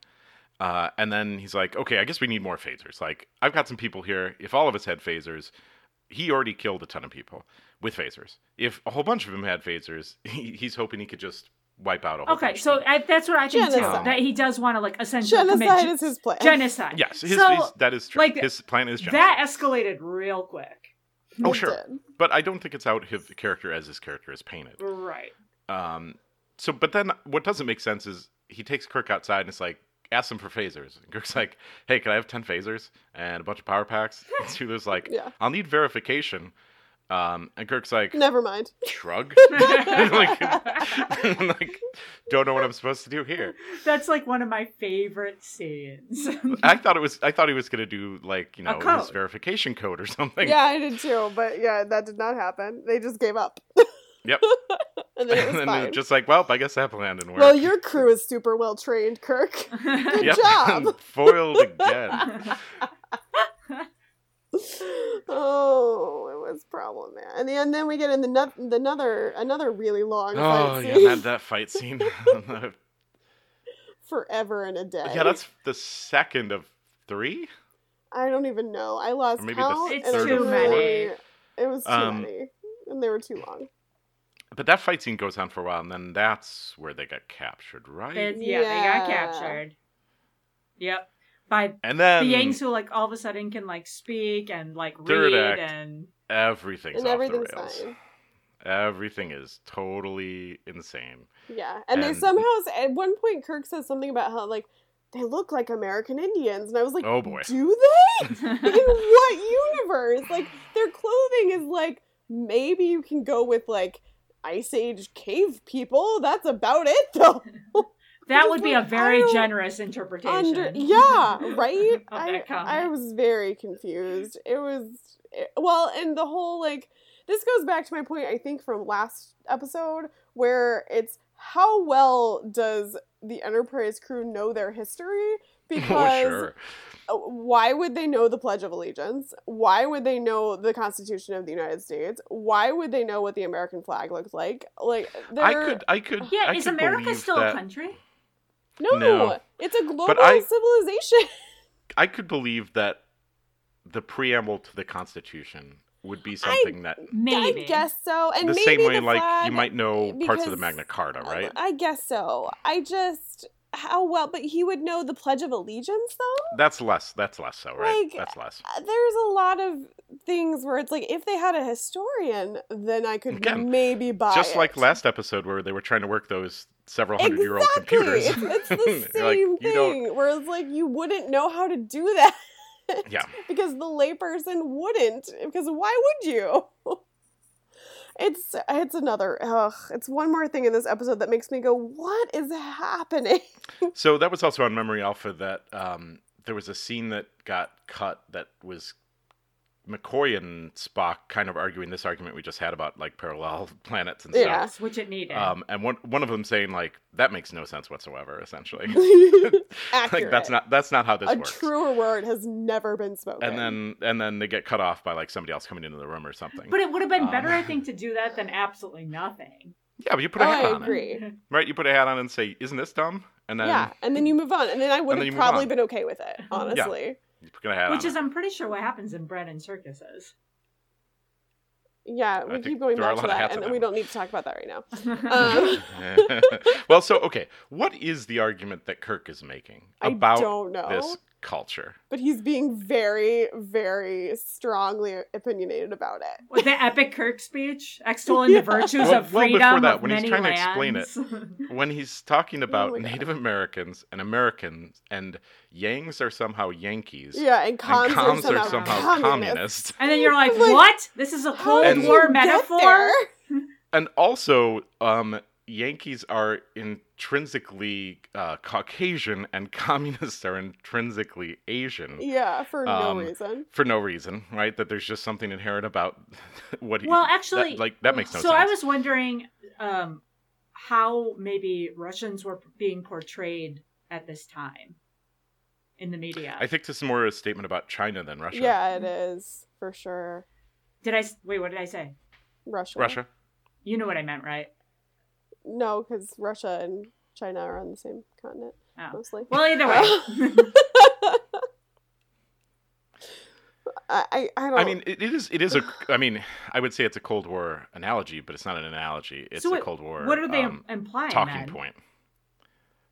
S2: Uh, and then he's like, okay, I guess we need more phasers. Like, I've got some people here. If all of us had phasers, he already killed a ton of people with phasers. If a whole bunch of them had phasers, he, he's hoping he could just wipe out a whole
S1: Okay, so I, that's what I think
S3: Genocide.
S1: too. That he does want to like essentially commit
S3: genocide
S1: gen-
S3: is his plan.
S1: genocide.
S2: yes, his,
S1: so
S2: his- that is true.
S1: like,
S2: his plan is genocide.
S1: that escalated real quick.
S2: oh, sure.
S3: did.
S2: But I don't think it's out his character as his character is painted.
S1: Right.
S2: Um, so, but then what doesn't make sense is he takes Kirk outside and it's like, ask him for phasers. And Kirk's like, hey, can I have 10 phasers and a bunch of power packs? And Sulu's like,
S3: Yeah.
S2: I'll need verification. Um, and Kirk's like,
S3: Never mind.
S2: shrug. like, like, don't know what I'm supposed to do here.
S1: That's like one of my favorite scenes.
S2: I thought it was, I thought he was going to do like, you know, his verification code or something.
S3: Yeah, I did too, but yeah, that did not happen. They just gave up.
S2: Yep.
S3: and then it was
S2: and then
S3: fine.
S2: it's just like, well, I guess that plan didn't work.
S3: Well, your crew is super well trained, Kirk. Good job.
S2: Foiled again.
S3: Oh, it was problematic. And then, and then we get in the, no- the another another really long
S2: Oh,
S3: fight
S2: yeah,
S3: scene.
S2: that, that fight scene.
S3: Forever and a day.
S2: Yeah, that's the second of three.
S3: I don't even know. I lost
S2: Or maybe the
S3: count.
S1: It's
S3: and it
S1: too
S3: was
S1: many.
S3: really- It was too
S2: Um,
S3: many, and they were too long.
S2: But that fight scene goes on for a while, and then that's where they get captured, right?
S1: They- yeah, they got captured. Yep. By
S2: and then
S1: the Yangs who like all of a sudden can like speak and like read
S2: act.
S1: and
S2: everything's
S3: And
S2: off
S3: everything's
S2: the rails.
S3: fine.
S2: Everything is totally insane.
S3: Yeah, and, they somehow at one point Kirk says something about how like they look like American Indians, and I was like,
S2: Oh boy.
S3: do they? In what universe? Like their clothing is like maybe you can go with like Ice Age cave people. That's about it though.
S1: that would be
S3: like,
S1: a
S3: I
S1: very generous interpretation.
S3: Under yeah, right. I. I was very confused. It was it- well, and the whole like this goes back to my point I think from last episode where it's how well does the Enterprise crew know their history? Because
S2: oh sure.
S3: uh, why would they know the Pledge of Allegiance? Why would they know the Constitution of the United States? Why would they know what the American flag looks like? Like,
S2: I could I could
S1: yeah,
S2: I
S1: is
S2: could
S1: America still
S2: that,
S1: a country?
S3: No,
S2: No.
S3: it's a global
S2: I-
S3: civilization.
S2: I could believe that the preamble to the Constitution would be something that
S1: Maybe.
S3: I guess so, and
S2: the
S3: maybe
S2: same way
S3: the
S2: like you might know parts of the Magna Carta, right?
S3: I guess so. I just how well, but he would know the Pledge of Allegiance though.
S2: That's less that's less so, right?
S3: Like,
S2: that's less.
S3: Uh, There's a lot of things where it's like if they had a historian, then I could
S2: Again,
S3: maybe buy
S2: Just like last episode where they were trying to work those several hundred year old computers.
S3: It's, it's the
S2: You're like,
S3: same thing where it's like you wouldn't know how to do that.
S2: Yeah.
S3: because the layperson wouldn't. Because why would you? It's it's another ugh, it's one more thing in this episode that makes me go, what is happening?
S2: So that was also on Memory Alpha that um, there was a scene that got cut that was McCoy and Spock kind of arguing this argument we just had about like parallel planets and
S3: Yeah.
S2: stuff.
S1: Yes, which it needed.
S2: Um, and one one of them saying like that makes no sense whatsoever. Essentially, like
S3: Accurate.
S2: that's not that's not how this
S3: a
S2: works.
S3: A truer word has never been spoken.
S2: and then and then they get cut off by like somebody else coming into the room or something.
S1: but it would have been
S2: um,
S1: better, I think, to do that than absolutely nothing.
S2: yeah, but you put a
S3: Oh,
S2: hat
S3: I
S2: on
S3: agree.
S2: it, right? You put a hat on and say, "Isn't this dumb?" And then
S3: yeah, and then you move on, and then I would have probably been okay with it, honestly.
S2: You put a hat
S1: Which
S2: on.
S1: is, I'm pretty sure, what happens in bread and circuses.
S3: Yeah, we
S2: think
S3: keep going
S2: there are a
S3: back to
S2: lot of
S3: that,
S2: hats
S3: and
S2: on
S3: we
S2: that
S3: don't need to talk about that right now. Um,
S2: well, so okay, what is the argument that Kirk is making
S3: I
S2: about
S3: don't know.
S2: this culture.
S3: but he's being very, very strongly opinionated about it.
S1: With the epic Kirk speech, extolling
S3: Yeah.
S1: the virtues
S2: Well-
S1: of
S2: well, before that,
S1: of
S2: when he's
S1: many
S2: trying to explain it, When he's talking about
S3: Oh my God.
S2: Native Americans and Americans and Yangs are somehow Yankees
S3: Yeah, and Kohms,
S2: and Kohms
S3: are
S2: are
S3: somehow,
S2: somehow
S3: communist.
S2: communist.
S1: and then you're like,
S3: Like,
S1: what? This is a Cold
S3: did
S2: And-
S3: you
S1: War metaphor?
S2: And also, um, Yankees are intrinsically uh, Caucasian and communists are intrinsically Asian.
S3: Yeah, for no
S2: Um,
S3: reason.
S2: For no reason, right? That there's just something inherent about what he.
S1: Well,
S2: that-
S1: actually,
S2: like that makes no
S1: so
S2: sense.
S1: So I was wondering um, how maybe Russians were being portrayed at this time in the media.
S2: I think this is more a statement about China than Russia.
S3: Yeah, it is for sure.
S1: Did I wait? What did I say?
S3: Russia.
S2: Russia.
S1: You know what I meant, right?
S3: No, because Russia and China are on the same continent
S1: Oh.
S3: mostly.
S1: Well, either way.
S3: I, I, I don't.
S2: I mean, it, it is. It is a. I mean, I would say it's a Cold War analogy, but it's not an analogy. It's
S1: So
S2: a Cold War.
S1: what are they
S2: um,
S1: implying?
S2: talking
S1: then?
S2: point?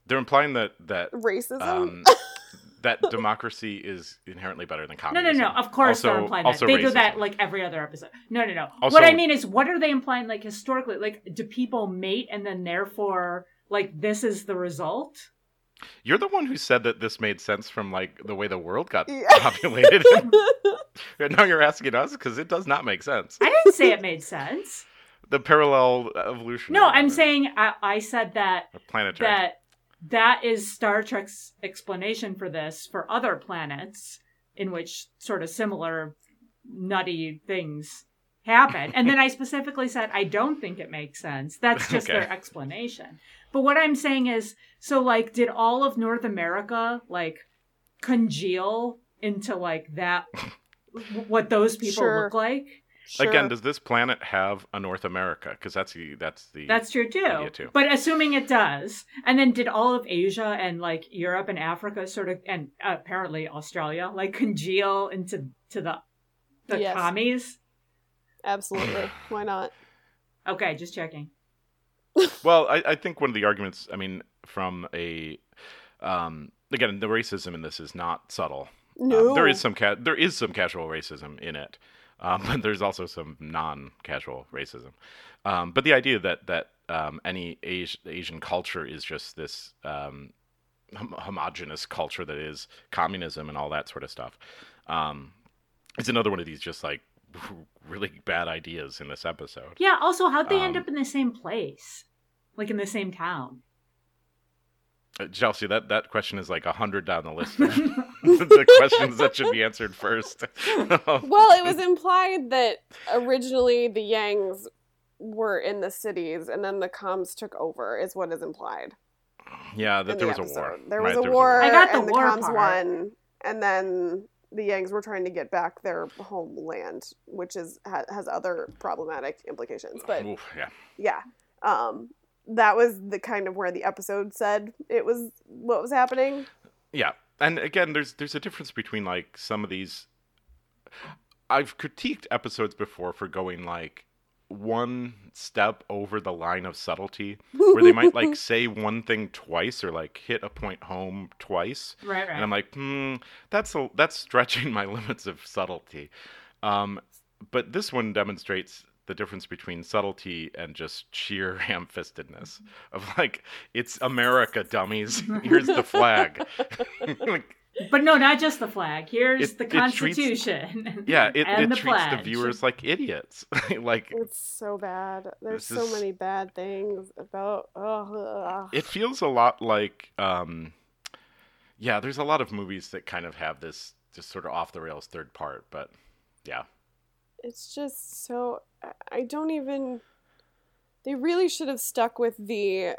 S2: They're implying that that
S3: racism.
S2: um, that democracy is inherently better than
S1: communism. No,
S2: no,
S1: no. Of course they're implying that.
S2: also
S1: They do that like every other episode. No, no, no.
S2: Also-
S1: what I mean is, what are they implying? Like historically, like do people mate and then therefore, like this is the result?
S2: You're the one who said that this made sense from like the way the world got
S3: Yeah.
S2: populated. and now you're asking us because it does not make sense.
S1: I didn't say it made sense.
S2: The parallel evolution.
S1: No, I'm saying I, I said that
S2: the planetary.
S1: that that is Star Trek's explanation for this for other planets in which sort of similar nutty things happen. And then I specifically said I don't think it makes sense. That's just
S2: Okay.
S1: their explanation. But what I'm saying is so like did all of North America like congeal into like that what those people
S3: Sure.
S1: look like?
S3: Sure.
S2: Again, does this planet have a North America? Because that's the that's the
S1: That's true too.
S2: idea too.
S1: But assuming it does, and then did all of Asia and like Europe and Africa sort of, and apparently Australia, like congeal into to the the
S3: Yes.
S1: commies?
S3: Absolutely. Why not?
S1: Okay, just checking.
S2: Well, I, I think one of the arguments, I mean, from a um, again, the racism in this is not subtle. Um,
S3: No.
S2: there is some ca- there is some casual racism in it, um, but there's also some non-casual racism. Um, but the idea that that um, any Asi- Asian culture is just this um, hom- homogenous culture that is communism and all that sort of stuff um, is another one of these just like really bad ideas in this episode.
S1: Yeah. Also, how'd they end
S2: Um,
S1: up in the same place, like in the same town?
S2: Chelsea, that, that question is like a hundred down the list. the questions that should be answered first.
S3: Well, it was implied that originally the Yangs were in the cities and then the Kohms took over, is what is implied.
S2: yeah,
S3: in
S2: that
S3: the
S2: there was a
S3: episode.
S2: war.
S3: There
S2: Right,
S3: was a war.
S1: I got the
S3: and
S1: war
S3: the Kohms
S1: part.
S3: won, and then the Yangs were trying to get back their homeland, which is ha- has other problematic implications. But
S2: Oof, yeah.
S3: yeah, um, that was the kind of where the episode said it was what was happening.
S2: Yeah, and again, there's there's a difference between like some of these. I've critiqued episodes before for going like one step over the line of subtlety, where they might like say one thing twice or like hit a point home twice,
S1: Right, right.
S2: and I'm like, hmm, that's a, that's stretching my limits of subtlety. Um, but this one demonstrates the difference between subtlety and just sheer ham-fistedness of like, it's America, dummies. Here's the flag. Like,
S1: but no, not just the flag. Here's
S2: It-
S1: the
S2: it treats-
S1: Constitution.
S2: yeah, it,
S1: and
S2: it
S1: the
S2: treats the viewers like idiots. like
S3: It's so bad. There's so
S2: is-
S3: many bad things about. Oh,
S2: it feels a lot like um yeah there's a lot of movies that kind of have this just sort of off the rails third part but yeah
S3: it's just so I- I don't even they really should have stuck with the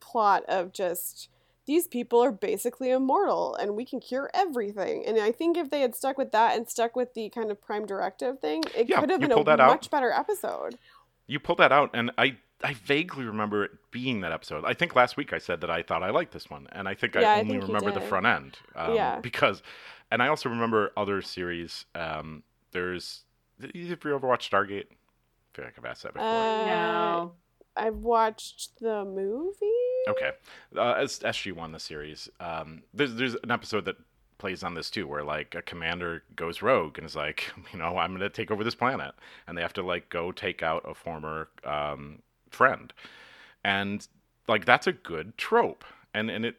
S3: plot of just these people are basically immortal and we can cure everything. And I think if they had stuck with that and stuck with the kind of prime directive thing, it
S2: Yeah,
S3: could have been a
S2: that out.
S3: much better episode.
S2: you pulled that out and i i vaguely remember it being that episode i think last week i said that i thought i liked this one and i think
S3: Yeah,
S2: i
S3: I
S2: only
S3: think
S2: remember the front end um,
S3: Yeah.
S2: because and i also remember other series um there's have you ever watch stargate? I feel like i've asked that before.
S3: Uh,
S1: no.
S3: I've watched the movie.
S2: Okay, uh, as SG One, the series, um, there's there's an episode that plays on this too, where like a commander goes rogue and is like, you know, I'm gonna take over this planet, and they have to like go take out a former um, friend, and like that's a good trope, and and it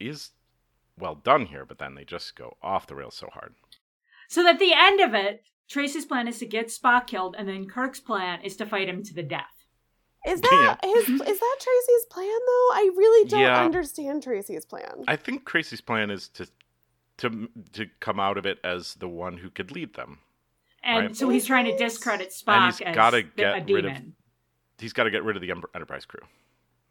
S2: is well done here, but then they just go off the rails so hard.
S1: So at the end of it, Tracey's plan is to get Spock killed, and then Kirk's plan is to fight him to the death.
S3: Is that his? Is that Tracey's plan though? I really don't
S2: Yeah.
S3: understand Tracey's plan.
S2: I think Tracey's plan is to to to come out of it as the one who could lead them.
S1: And
S2: Right.
S1: so he's trying to discredit Spock
S2: he's
S1: as
S2: gotta get rid of- He's got to get rid of the Enterprise crew.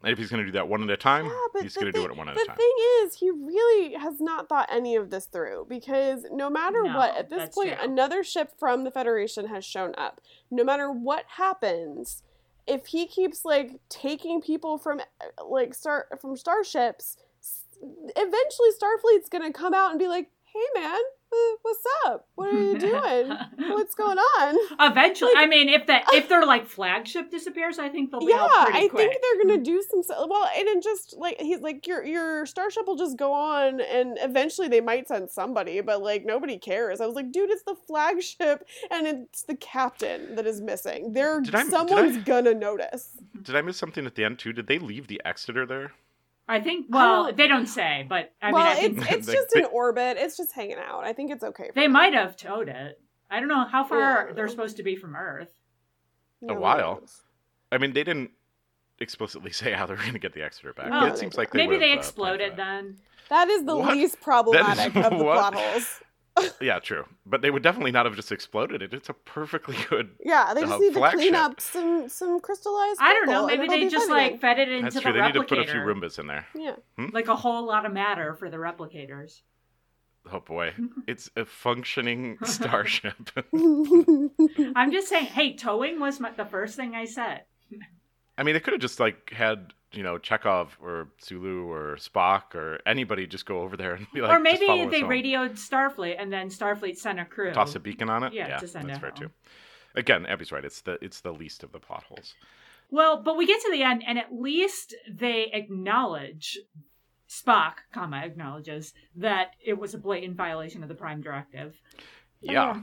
S2: And if he's going to do that one at a time,
S3: Yeah, but
S2: he's going to do
S3: thing-
S2: it one at a time.
S3: The thing is, he really has not thought any of this through because no matter
S1: No,
S3: what, at this point,
S1: true.
S3: another ship from the Federation has shown up. No matter what happens, if he keeps like taking people from like star from starships, eventually Starfleet's gonna come out and be like, "Hey, man, what's up? What are you doing? What's going on?"
S1: Eventually,
S3: Like-
S1: I mean, if that if their like flagship disappears, I think they'll be
S3: yeah,
S1: out pretty
S3: I
S1: quick.
S3: think they're gonna mm-hmm. do some well, and then just like he's like your your starship will just go on, and eventually they might send somebody, but like nobody cares. I was like, dude, it's the flagship, and it's the captain that is missing. There,
S2: Did I- did
S3: someone's
S2: I-
S3: gonna notice.
S2: Did I miss something at the end too? Did they leave the Exeter there?
S1: I think. Well,
S3: don't-
S1: they don't say, but I
S3: well,
S1: mean, I think
S3: it's it's
S2: Like,
S3: just
S2: they-
S3: in orbit. It's just hanging out. I think it's okay. For
S1: they
S3: them.
S1: might have towed it. I don't know how far
S3: Yeah.
S1: they're supposed to be from Earth.
S3: No one
S2: while.
S3: knows.
S2: I mean, they didn't explicitly say how they're going to get the Exeter back.
S1: Oh,
S2: it seems like they
S1: Maybe they
S2: uh,
S1: exploded
S2: for that.
S1: then.
S3: That is the
S2: What?
S3: least problematic of the
S2: what?
S3: plot holes.
S2: Yeah, true. But they would definitely not have just exploded it. It's a perfectly good.
S3: Yeah, they just
S2: Uh,
S3: need to clean
S2: flagship.
S3: up some some crystallized.
S1: I don't know.
S3: crystal, and
S1: Maybe they just
S3: fine again.
S1: like fed it into the room.
S2: That's
S1: the
S2: true. They need to put a few Roombas in there.
S3: Yeah.
S1: like a whole lot of matter for the replicators.
S2: Oh boy, it's a functioning starship.
S1: I'm just saying. Hey, towing was my, the first thing I said.
S2: I mean, they could have just like had you know Chekov or Sulu or Spock or anybody just go over there and be like,
S1: or
S2: "Just follow
S1: maybe
S2: us
S1: they
S2: home."
S1: radioed Starfleet and then Starfleet sent a crew.
S2: toss a beacon on it.
S1: Yeah, to send
S2: that's
S1: it
S2: fair
S1: home.
S2: too. Again, Abby's right. It's the it's the least of the plot holes.
S1: Well, but we get to the end, and at least they acknowledge Spock, comma acknowledges that it was a blatant violation of the Prime Directive.
S2: Yeah,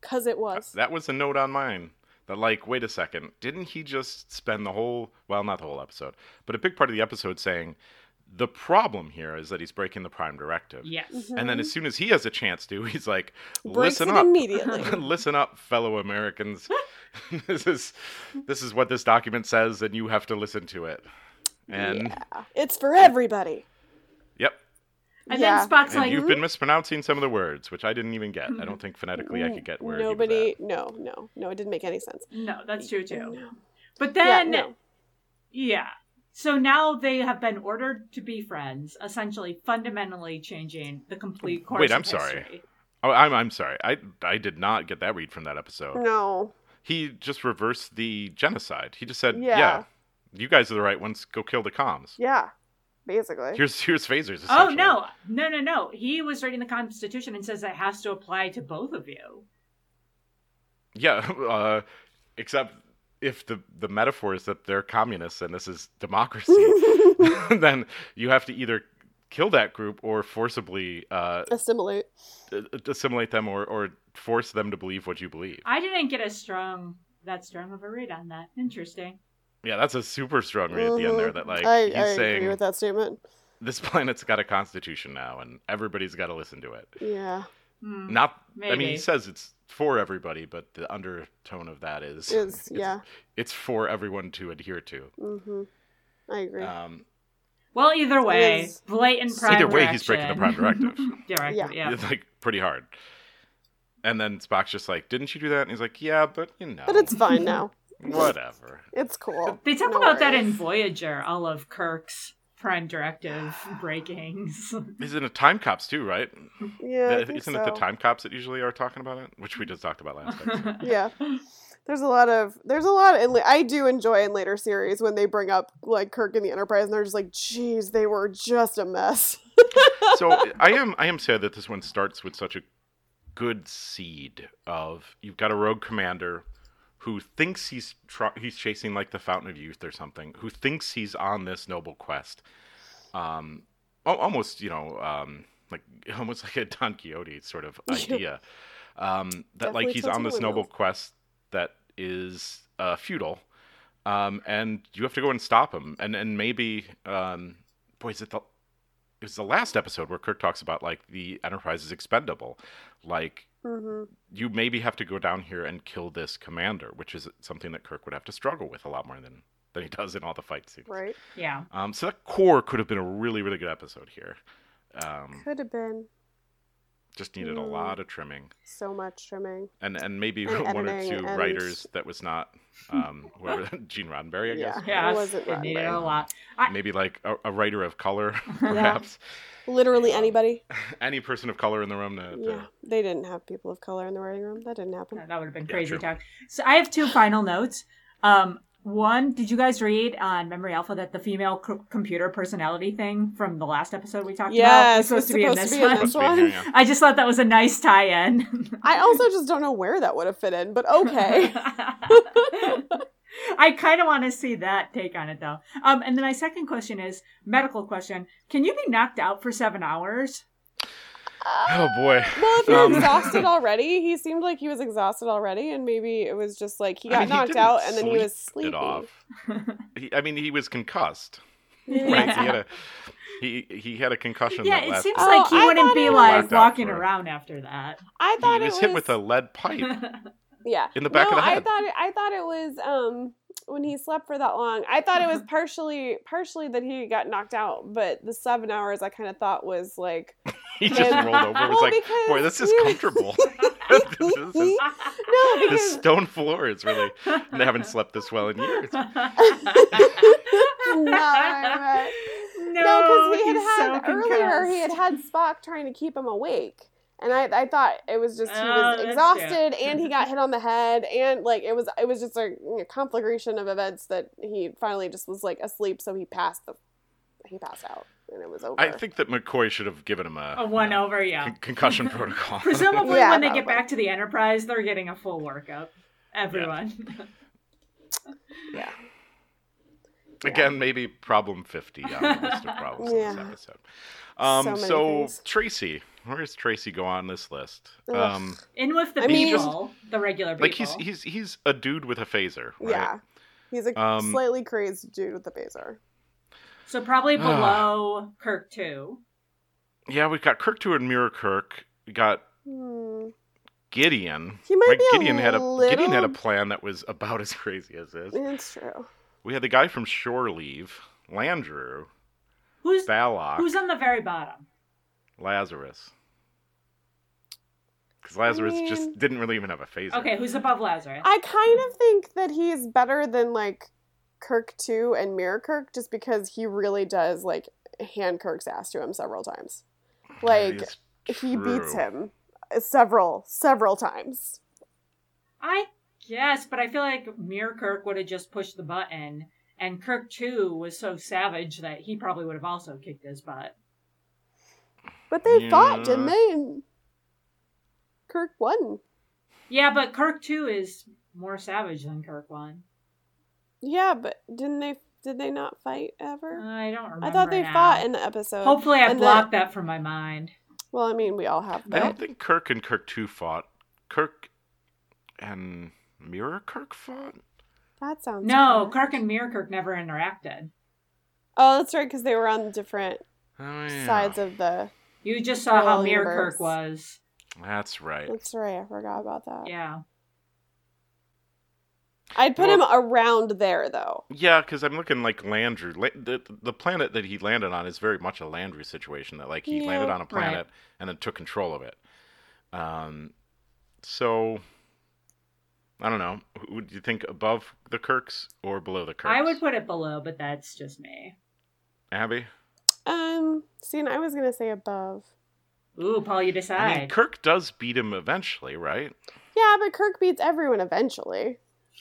S3: Cause it was.
S2: that was a note on mine. That like, wait a second, didn't he just spend the whole well, not the whole episode, but a big part of the episode saying the problem here is that he's breaking the Prime Directive.
S1: Yes. Mm-hmm.
S2: And then as soon as he has a chance to, he's like,
S3: Breaks
S2: "Listen
S3: it
S2: up,
S3: immediately.
S2: listen up, fellow Americans. this is this is what this document says, and you have to listen to it." And
S3: yeah, it's for everybody.
S2: Yep,
S1: And
S3: Yeah.
S1: then Spock's
S2: and
S1: like,
S2: you've been hmm? mispronouncing some of the words, which I didn't even get. I don't think phonetically I mm-hmm. could get where he was
S3: Nobody.
S2: at.
S3: No, no, no. It didn't make any sense.
S1: no, that's true too.
S3: No.
S1: But
S3: Yeah,
S1: then,
S3: no.
S1: yeah. So now they have been ordered to be friends, essentially fundamentally changing the complete course
S2: Wait, I'm sorry. Oh, I'm I'm sorry. I I did not get that read from that episode.
S3: No.
S2: He just reversed the genocide. He just said,
S3: Yeah.
S2: "Yeah, you guys are the right ones. Go kill the Kohms."
S3: Yeah. Basically.
S2: Here's here's phasers.
S1: Oh no, no, no, no! He was reading the Constitution and says it has to apply to both of you.
S2: Yeah, uh, except if the the metaphor is that they're communists and this is democracy, then you have to either kill that group or forcibly uh,
S3: Assimilate.
S2: assimilate them or, or force them to believe what you believe.
S1: I didn't get a strong that strong of a read on that. Interesting.
S2: Yeah, that's a super strong read at the end there. That like
S3: I,
S2: he's
S3: I agree
S2: saying
S3: with that statement.
S2: this planet's got a constitution now and everybody's got to listen to it.
S3: Yeah.
S1: Hmm.
S2: Not, I mean, he says it's for everybody, but the undertone of that is
S3: Is
S2: it's,
S3: yeah.
S2: it's for everyone to adhere to.
S3: Mm-hmm. I agree.
S2: Um,
S1: Well, either way, blatant prime
S2: Either way, he's breaking the prime directive.
S1: Directive,
S3: Yeah.
S1: yeah.
S2: It's like pretty hard. And then Spock's just like, "Didn't you do that?" And he's like, "Yeah, but you know,
S3: but it's fine now.
S2: Whatever."
S3: It's cool.
S1: They talk
S3: No
S1: about that in Voyager, all of Kirk's prime directive breakings.
S2: He's in a time cops too, right?
S3: Yeah. I
S2: Isn't
S3: think
S2: it the time cops that usually are talking about it, which we just talked about last time?
S3: Yeah. There's a lot of there's a lot in I do enjoy in later series when they bring up like Kirk and the Enterprise and they're just like, geez, they were just a mess.
S2: so I am I am sad that this one starts with such a good seed of you've got a rogue commander who thinks he's tr- he's chasing like the fountain of youth or something, who thinks he's on this noble quest, um, almost you know um, like almost like a Don Quixote sort of idea. Um, that
S3: Definitely
S2: like he's on this noble quest that is uh, feudal, um, and you have to go and stop him. And and maybe, um, boy, is it the it was the last episode where Kirk talks about like the Enterprise is expendable, like
S3: hmm
S2: you maybe have to go down here and kill this commander, which is something that Kirk would have to struggle with a lot more than than he does in all the fight scenes.
S3: Right.
S1: Yeah.
S2: Um, so that core could have been a really, really good episode here. Um,
S3: Could have been
S2: just needed a
S3: Mm.
S2: lot of trimming,
S3: so much trimming.
S2: and and maybe
S3: And
S2: one or two
S3: and-
S2: writers that was not um, whoever Gene Roddenberry, I guess.
S3: Yeah.
S1: Yeah.
S3: It wasn't
S1: it needed a lot. I-
S2: Maybe like a, a writer of color, perhaps.
S3: Literally
S2: Yeah.
S3: anybody.
S2: Any person of color in the room. To, to-
S3: Yeah. They didn't have people of color in the writing room. That didn't happen.
S1: That would have been crazy
S2: true.
S1: talk. So I have two final notes. Um, one, did you guys read on Memory Alpha that the female c- computer personality thing from the last episode we talked about
S3: Yes,
S1: was supposed
S3: it's
S1: to be in
S3: supposed
S1: this
S3: to be in
S1: one?
S3: this
S2: Supposed be in here, yeah.
S1: I just thought that was a nice tie-in.
S3: I also just don't know where that would have fit in, but okay.
S1: I kind of want to see that take on it though. Um, and then my second question is medical question: Can you be knocked out for seven hours?
S2: Oh boy.
S3: Well, if you're
S2: Um,
S3: exhausted already, he seemed like he was exhausted already, and maybe it was just like he
S2: I
S3: got
S2: mean,
S3: knocked
S2: didn't
S3: out and then he
S2: sleep
S3: was
S2: it
S3: sleeping.
S2: off. He, I mean, he was concussed.
S3: Yeah.
S2: Right? He had a he he had a concussion.
S1: yeah,
S2: that
S1: it
S2: lasted-
S1: seems
S3: Oh,
S1: like he
S3: I
S1: wouldn't be like walking
S2: Knocked out for-
S1: around after that.
S3: I thought
S2: he
S3: it
S2: was
S3: was
S2: hit with a lead pipe.
S3: yeah
S2: in the back
S3: no,
S2: of the head.
S3: I thought it, I thought it was um when he slept for that long. I thought it was partially partially that he got knocked out, but the seven hours I kind of thought was like
S2: he just rolled over. and Was
S3: Well,
S2: like, boy, this is comfortable. this, is,
S3: no
S2: this
S3: because
S2: stone floor is really. I haven't slept this well in years.
S3: no,
S1: No,
S3: no, because he had had
S1: so
S3: earlier he had had Spock trying to keep him awake. And I, I thought it was just he
S1: Oh,
S3: was
S1: that's
S3: exhausted and he got hit on the head and like it was it was just a you know, conflagration of events that he finally just was like asleep so he passed the he passed out and it was over.
S2: I think that McCoy should have given him a,
S1: A one
S2: a
S1: over, yeah.
S2: con- concussion protocol.
S1: Presumably,
S3: Yeah,
S1: when they get back to the Enterprise, they're getting a full workup. Everyone.
S3: yeah.
S2: Again, maybe problem 50 on the list of problems in this episode. Um,
S3: So
S2: so
S3: many things.
S2: Tracey, where does Tracey go on this list?
S3: Ugh.
S2: Um,
S1: In with the
S3: I mean-
S1: people, the regular people.
S2: like he's he's he's a dude with a phaser, right?
S3: Yeah. He's a
S2: Um,
S3: slightly crazy dude with a phaser.
S1: so probably below Kirk too.
S2: Yeah, we've got Kirk two and Mirror Kirk. We got
S3: Hmm.
S2: Gideon.
S3: He might
S2: right?
S3: be a
S2: Gideon had a Gideon had a plan that was about as crazy as this.
S3: It's true.
S2: We had the guy from Shore Leave, Landru,
S1: Who's
S2: Balok,
S1: who's on the very bottom?
S2: Lazarus. Because Lazarus
S3: mean-
S2: just didn't really even have a phaser.
S1: Okay, who's above Lazarus?
S3: I kind of think that he's better than like Kirk 2 and Mirror Kirk just because he really does like hand Kirk's ass to him several times. Like he beats him uh, several several times.
S1: I guess, but I feel like Mirror Kirk would have just pushed the button, and Kirk too was so savage that he probably would have also kicked his butt.
S3: But they fought,
S2: Yeah.
S3: didn't they? And Kirk won.
S1: Yeah, but Kirk two is more savage than Kirk one.
S3: Yeah, but didn't they did they not fight ever?
S1: I don't remember.
S3: I thought they
S1: now.
S3: fought in the episode.
S1: Hopefully, I
S3: and
S1: blocked that from my mind.
S3: Well, I mean, we all have That.
S2: I don't think Kirk and Kirk 2 fought. Kirk and Mirror Kirk fought?
S3: That sounds
S1: No,
S3: correct.
S1: Kirk and Mirror Kirk never interacted.
S3: Oh, that's right, because they were on different
S2: Oh, yeah.
S3: sides of the.
S1: You just saw how
S3: Parallel
S1: Mirror. Kirk was.
S2: That's right.
S3: That's right. I forgot about that.
S1: Yeah.
S3: I'd put
S2: Well-
S3: him around there, though.
S2: Yeah, because I'm looking like Landru. La- the, the planet that he landed on is very much a Landru situation. That like he
S3: Yeah.
S2: landed on a
S1: Right.
S2: planet and then took control of it. Um, so I don't know. Who- Would you think above the Kirks or below the Kirks?
S1: I would put it below, but that's just me.
S2: Abby.
S3: Um, see, and I was gonna say above.
S1: Ooh, Paul, you
S2: I
S1: decide.
S2: mean, Kirk does beat him eventually, right?
S3: Yeah, but Kirk beats everyone eventually.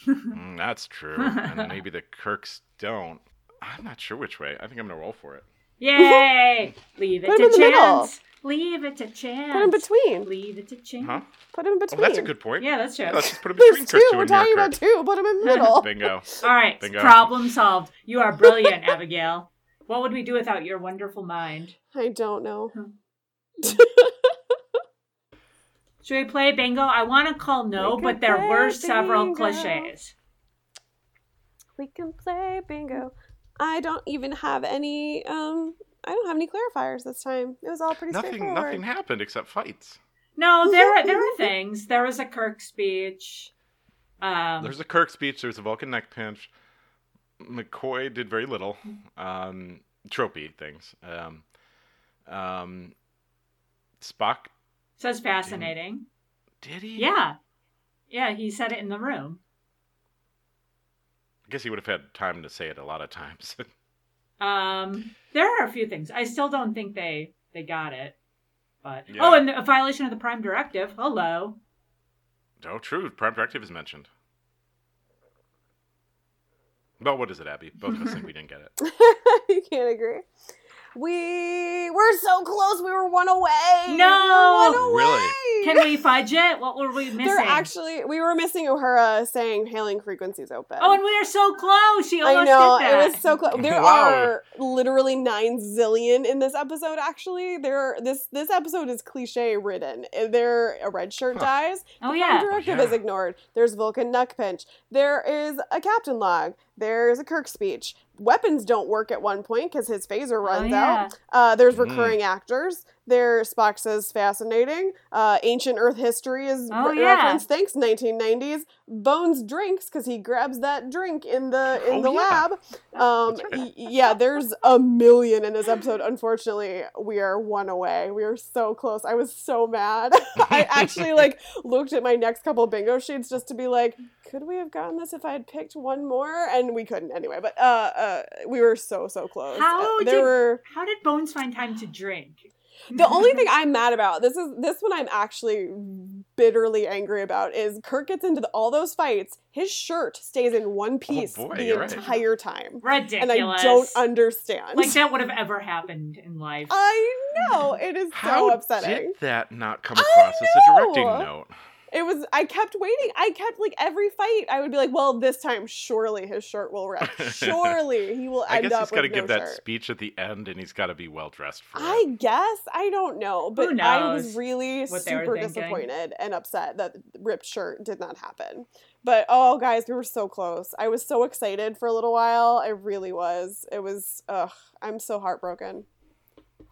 S2: Mm, that's true. and maybe the Kirks don't. I'm not sure which way. I think I'm gonna roll for it.
S1: Yay! Leave it
S3: Put
S1: to
S3: him middle.
S1: chance. Leave it to chance.
S3: Put him between.
S1: Leave it to chance.
S2: Huh?
S3: Put him
S2: Oh, that's a good point.
S1: Yeah, that's true.
S2: Yeah, let's just put him between
S3: There's
S2: Kirk
S3: two.
S2: two
S3: We're talking about
S2: Kirk.
S3: two. Put him in the middle.
S2: Bingo.
S1: All right,
S2: Bingo.
S1: problem solved. You are brilliant, Abigail. What would we do without your wonderful mind?
S3: I don't know.
S1: Should we play bingo? I want to call no, but there were several
S3: bingo.
S1: cliches.
S3: We can play bingo. I don't even have any. Um, I don't have any clarifiers this time. It was all pretty
S2: Nothing,
S3: straightforward.
S2: nothing happened except fights.
S1: No, there were there were things. There was a Kirk speech. Um,
S2: There's a Kirk speech. There's a Vulcan neck pinch. McCoy did very little. Um, tropey things. Um, um, Spock
S1: says fascinating.
S2: did he?
S1: Yeah, yeah. He said it in the room.
S2: I guess he would have had time to say it a lot of times.
S1: Um, there are a few things. I still don't think they they got it. But
S2: Yeah.
S1: oh, and a violation of the Prime Directive. Hello.
S2: oh, true. Prime Directive is mentioned. Well, what is it, Abby? Both of us think we didn't get it.
S3: you can't agree. We were so close. We were one away.
S1: No!
S3: We were one oh, away.
S2: Really?
S1: Can we fudge it? What were we missing?
S3: They're actually we were missing Uhura saying hailing frequencies open.
S1: Oh, and we are so close. She
S3: I
S1: almost
S3: know
S1: did that.
S3: it was so close. There
S2: Wow.
S3: are literally nine zillion in this episode. Actually, there this this episode is cliche ridden. Eh, there a red shirt
S2: Huh.
S3: dies.
S1: Oh
S3: The
S1: yeah.
S3: Directive
S2: Yeah.
S3: is ignored. There's Vulcan neck pinch. There is a captain log. There's a Kirk speech. Weapons don't work at one point because his phaser
S1: Oh,
S3: runs
S1: yeah.
S3: out. Uh, there's
S2: Mm.
S3: recurring actors. There, Spock says fascinating. Uh, ancient Earth history is
S1: Oh,
S3: re-
S1: yeah.
S3: referenced. Thanks, 1990s. Bones drinks because he grabs that drink in the in
S2: Oh,
S3: the
S2: yeah.
S3: lab. Um, y- yeah, there's a million in this episode. Unfortunately, we are one away. We are so close. I was so mad. I actually like looked at my next couple bingo sheets just to be like, could we have gotten this if I had picked one more? And we couldn't anyway. But uh, uh we were so so close.
S1: How
S3: Uh, there
S1: did-
S3: were
S1: How did Bones find time to drink?
S3: the only thing I'm mad about this is this one I'm actually bitterly angry about is Kirk gets into the, all those fights. His shirt stays in one piece
S2: boy,
S3: the
S2: you're right.
S3: entire time,
S1: ridiculous.
S3: and I don't understand.
S1: like that would have ever happened in life.
S3: I know it is so
S2: How
S3: upsetting.
S2: did that not come across as a directing note?
S3: It was. I kept waiting. I kept like every fight. I would be like, "Well, this time, surely his shirt will rip. Surely he will end
S2: I
S3: end
S2: guess
S3: up
S2: he's got to
S3: with
S2: give
S3: no
S2: that speech at the end, and he's got to be well dressed for it.
S3: I guess I don't know, but
S1: Who
S3: I was really
S1: what they were
S3: super disappointed and upset that ripped shirt did not happen. But oh, guys, we were so close. I was so excited for a little while. I really was. It was. Ugh, I'm so heartbroken.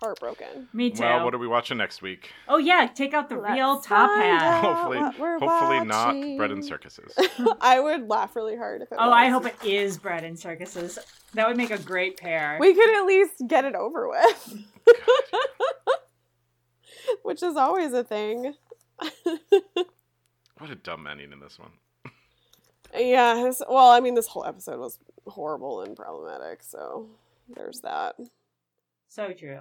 S3: Heartbroken.
S1: Me too.
S2: Well, what are we watching next week?
S1: oh yeah, take out the real
S3: Let's
S1: top hat.
S3: out.
S2: hopefully,
S3: what we're
S2: hopefully not bread and circuses.
S3: I would laugh really hard if it
S1: Oh,
S3: was.
S1: I hope it is bread and circuses. That would make a great pair.
S3: we could at least get it over with, which is always a thing.
S2: What a dumb ending in this one.
S3: Yeah, this- well, I mean, this whole episode was horrible and problematic, so there's that.
S1: so true.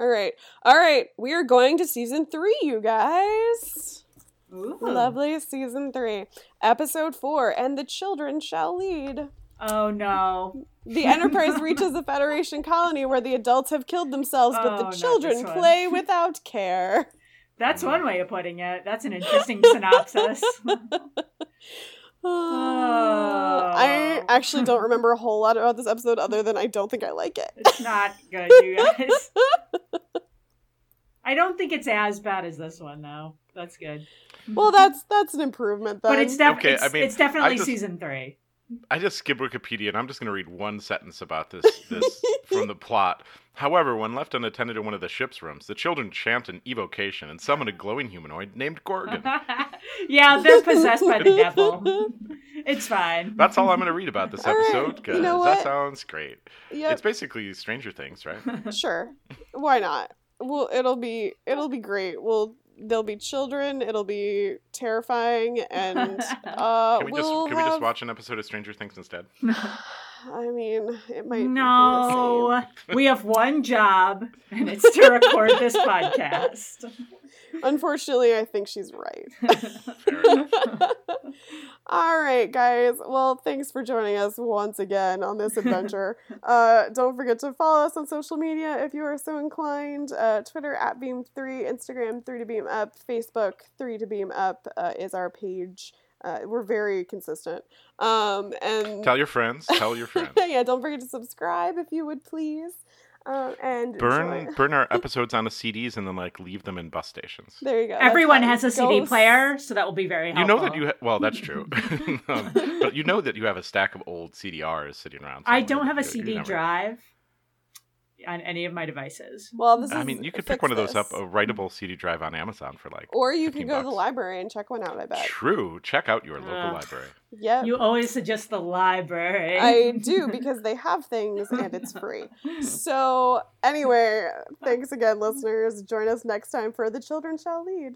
S3: All right, all right, we are going to season three, you guys.
S1: Ooh.
S3: Lovely season three, episode four, and the children shall lead.
S1: Oh no.
S3: The Enterprise reaches a Federation colony where the adults have killed themselves, but
S1: Oh,
S3: the children play without care.
S1: That's one way of putting it. That's an interesting synopsis. Oh.
S3: I actually don't remember a whole lot about this episode other than I don't think I like it.
S1: It's not good, you guys. I don't think it's as bad as this one, though. That's good.
S3: Well, that's that's an improvement though.
S1: but it's, def-
S2: Okay,
S1: it's,
S2: I mean,
S1: it's definitely
S2: just-
S1: season three.
S2: I just skipped Wikipedia, and I'm just going to read one sentence about this, this from the plot. However, when left unattended in one of the ship's rooms, the children chant an evocation and summon a glowing humanoid named Gorgan.
S1: yeah, they're possessed by the devil. It's fine.
S2: That's all I'm going to read about this
S3: All right,
S2: episode
S3: you
S2: because
S3: know
S2: that sounds great.
S3: Yep,
S2: It's basically Stranger Things, right?
S3: sure. Why not? Well, it'll be it'll be great. We'll there'll be children. It'll be terrifying, and uh,
S2: Can we
S3: we'll
S2: just can we just watch an episode of Stranger Things instead?
S3: I mean, it might. be
S1: no, we have one job, and it's to record this podcast.
S3: Unfortunately, I think she's right. All right, guys. Well, thanks for joining us once again on this adventure. uh, don't forget to follow us on social media if you are so inclined. Uh, Twitter at Beam3, Instagram 3 to Beam Up, Facebook 3 to Beam Up uh, is our page. Uh, we're very consistent. Um, and
S2: Tell your friends. Tell your friends.
S3: yeah, don't forget to subscribe if you would please. Um, and
S2: Burn
S3: enjoy.
S2: burn our episodes onto CDs and then like leave them in bus stations.
S3: There you go.
S1: Everyone has
S3: it
S1: a CD
S3: goes.
S1: player, so that will be very helpful.
S2: You know that you ha- well that's true, um, but you know that you have a stack of old CDRs sitting around.
S1: I don't have a
S2: You- you
S1: CD
S2: never-
S1: drive on any of my devices.
S3: Well, this
S2: I
S3: is
S2: mean, you could pick one of those up, a writable CD drive on Amazon for like.
S3: Or you
S2: 15
S3: could go to the library and check one out. I bet.
S2: True. Check out your local
S1: Ugh.
S2: library.
S3: Yeah.
S1: You always suggest the library.
S3: I do because they have things and it's free. So, anyway, thanks again, listeners. Join us next time for The Children Shall Lead.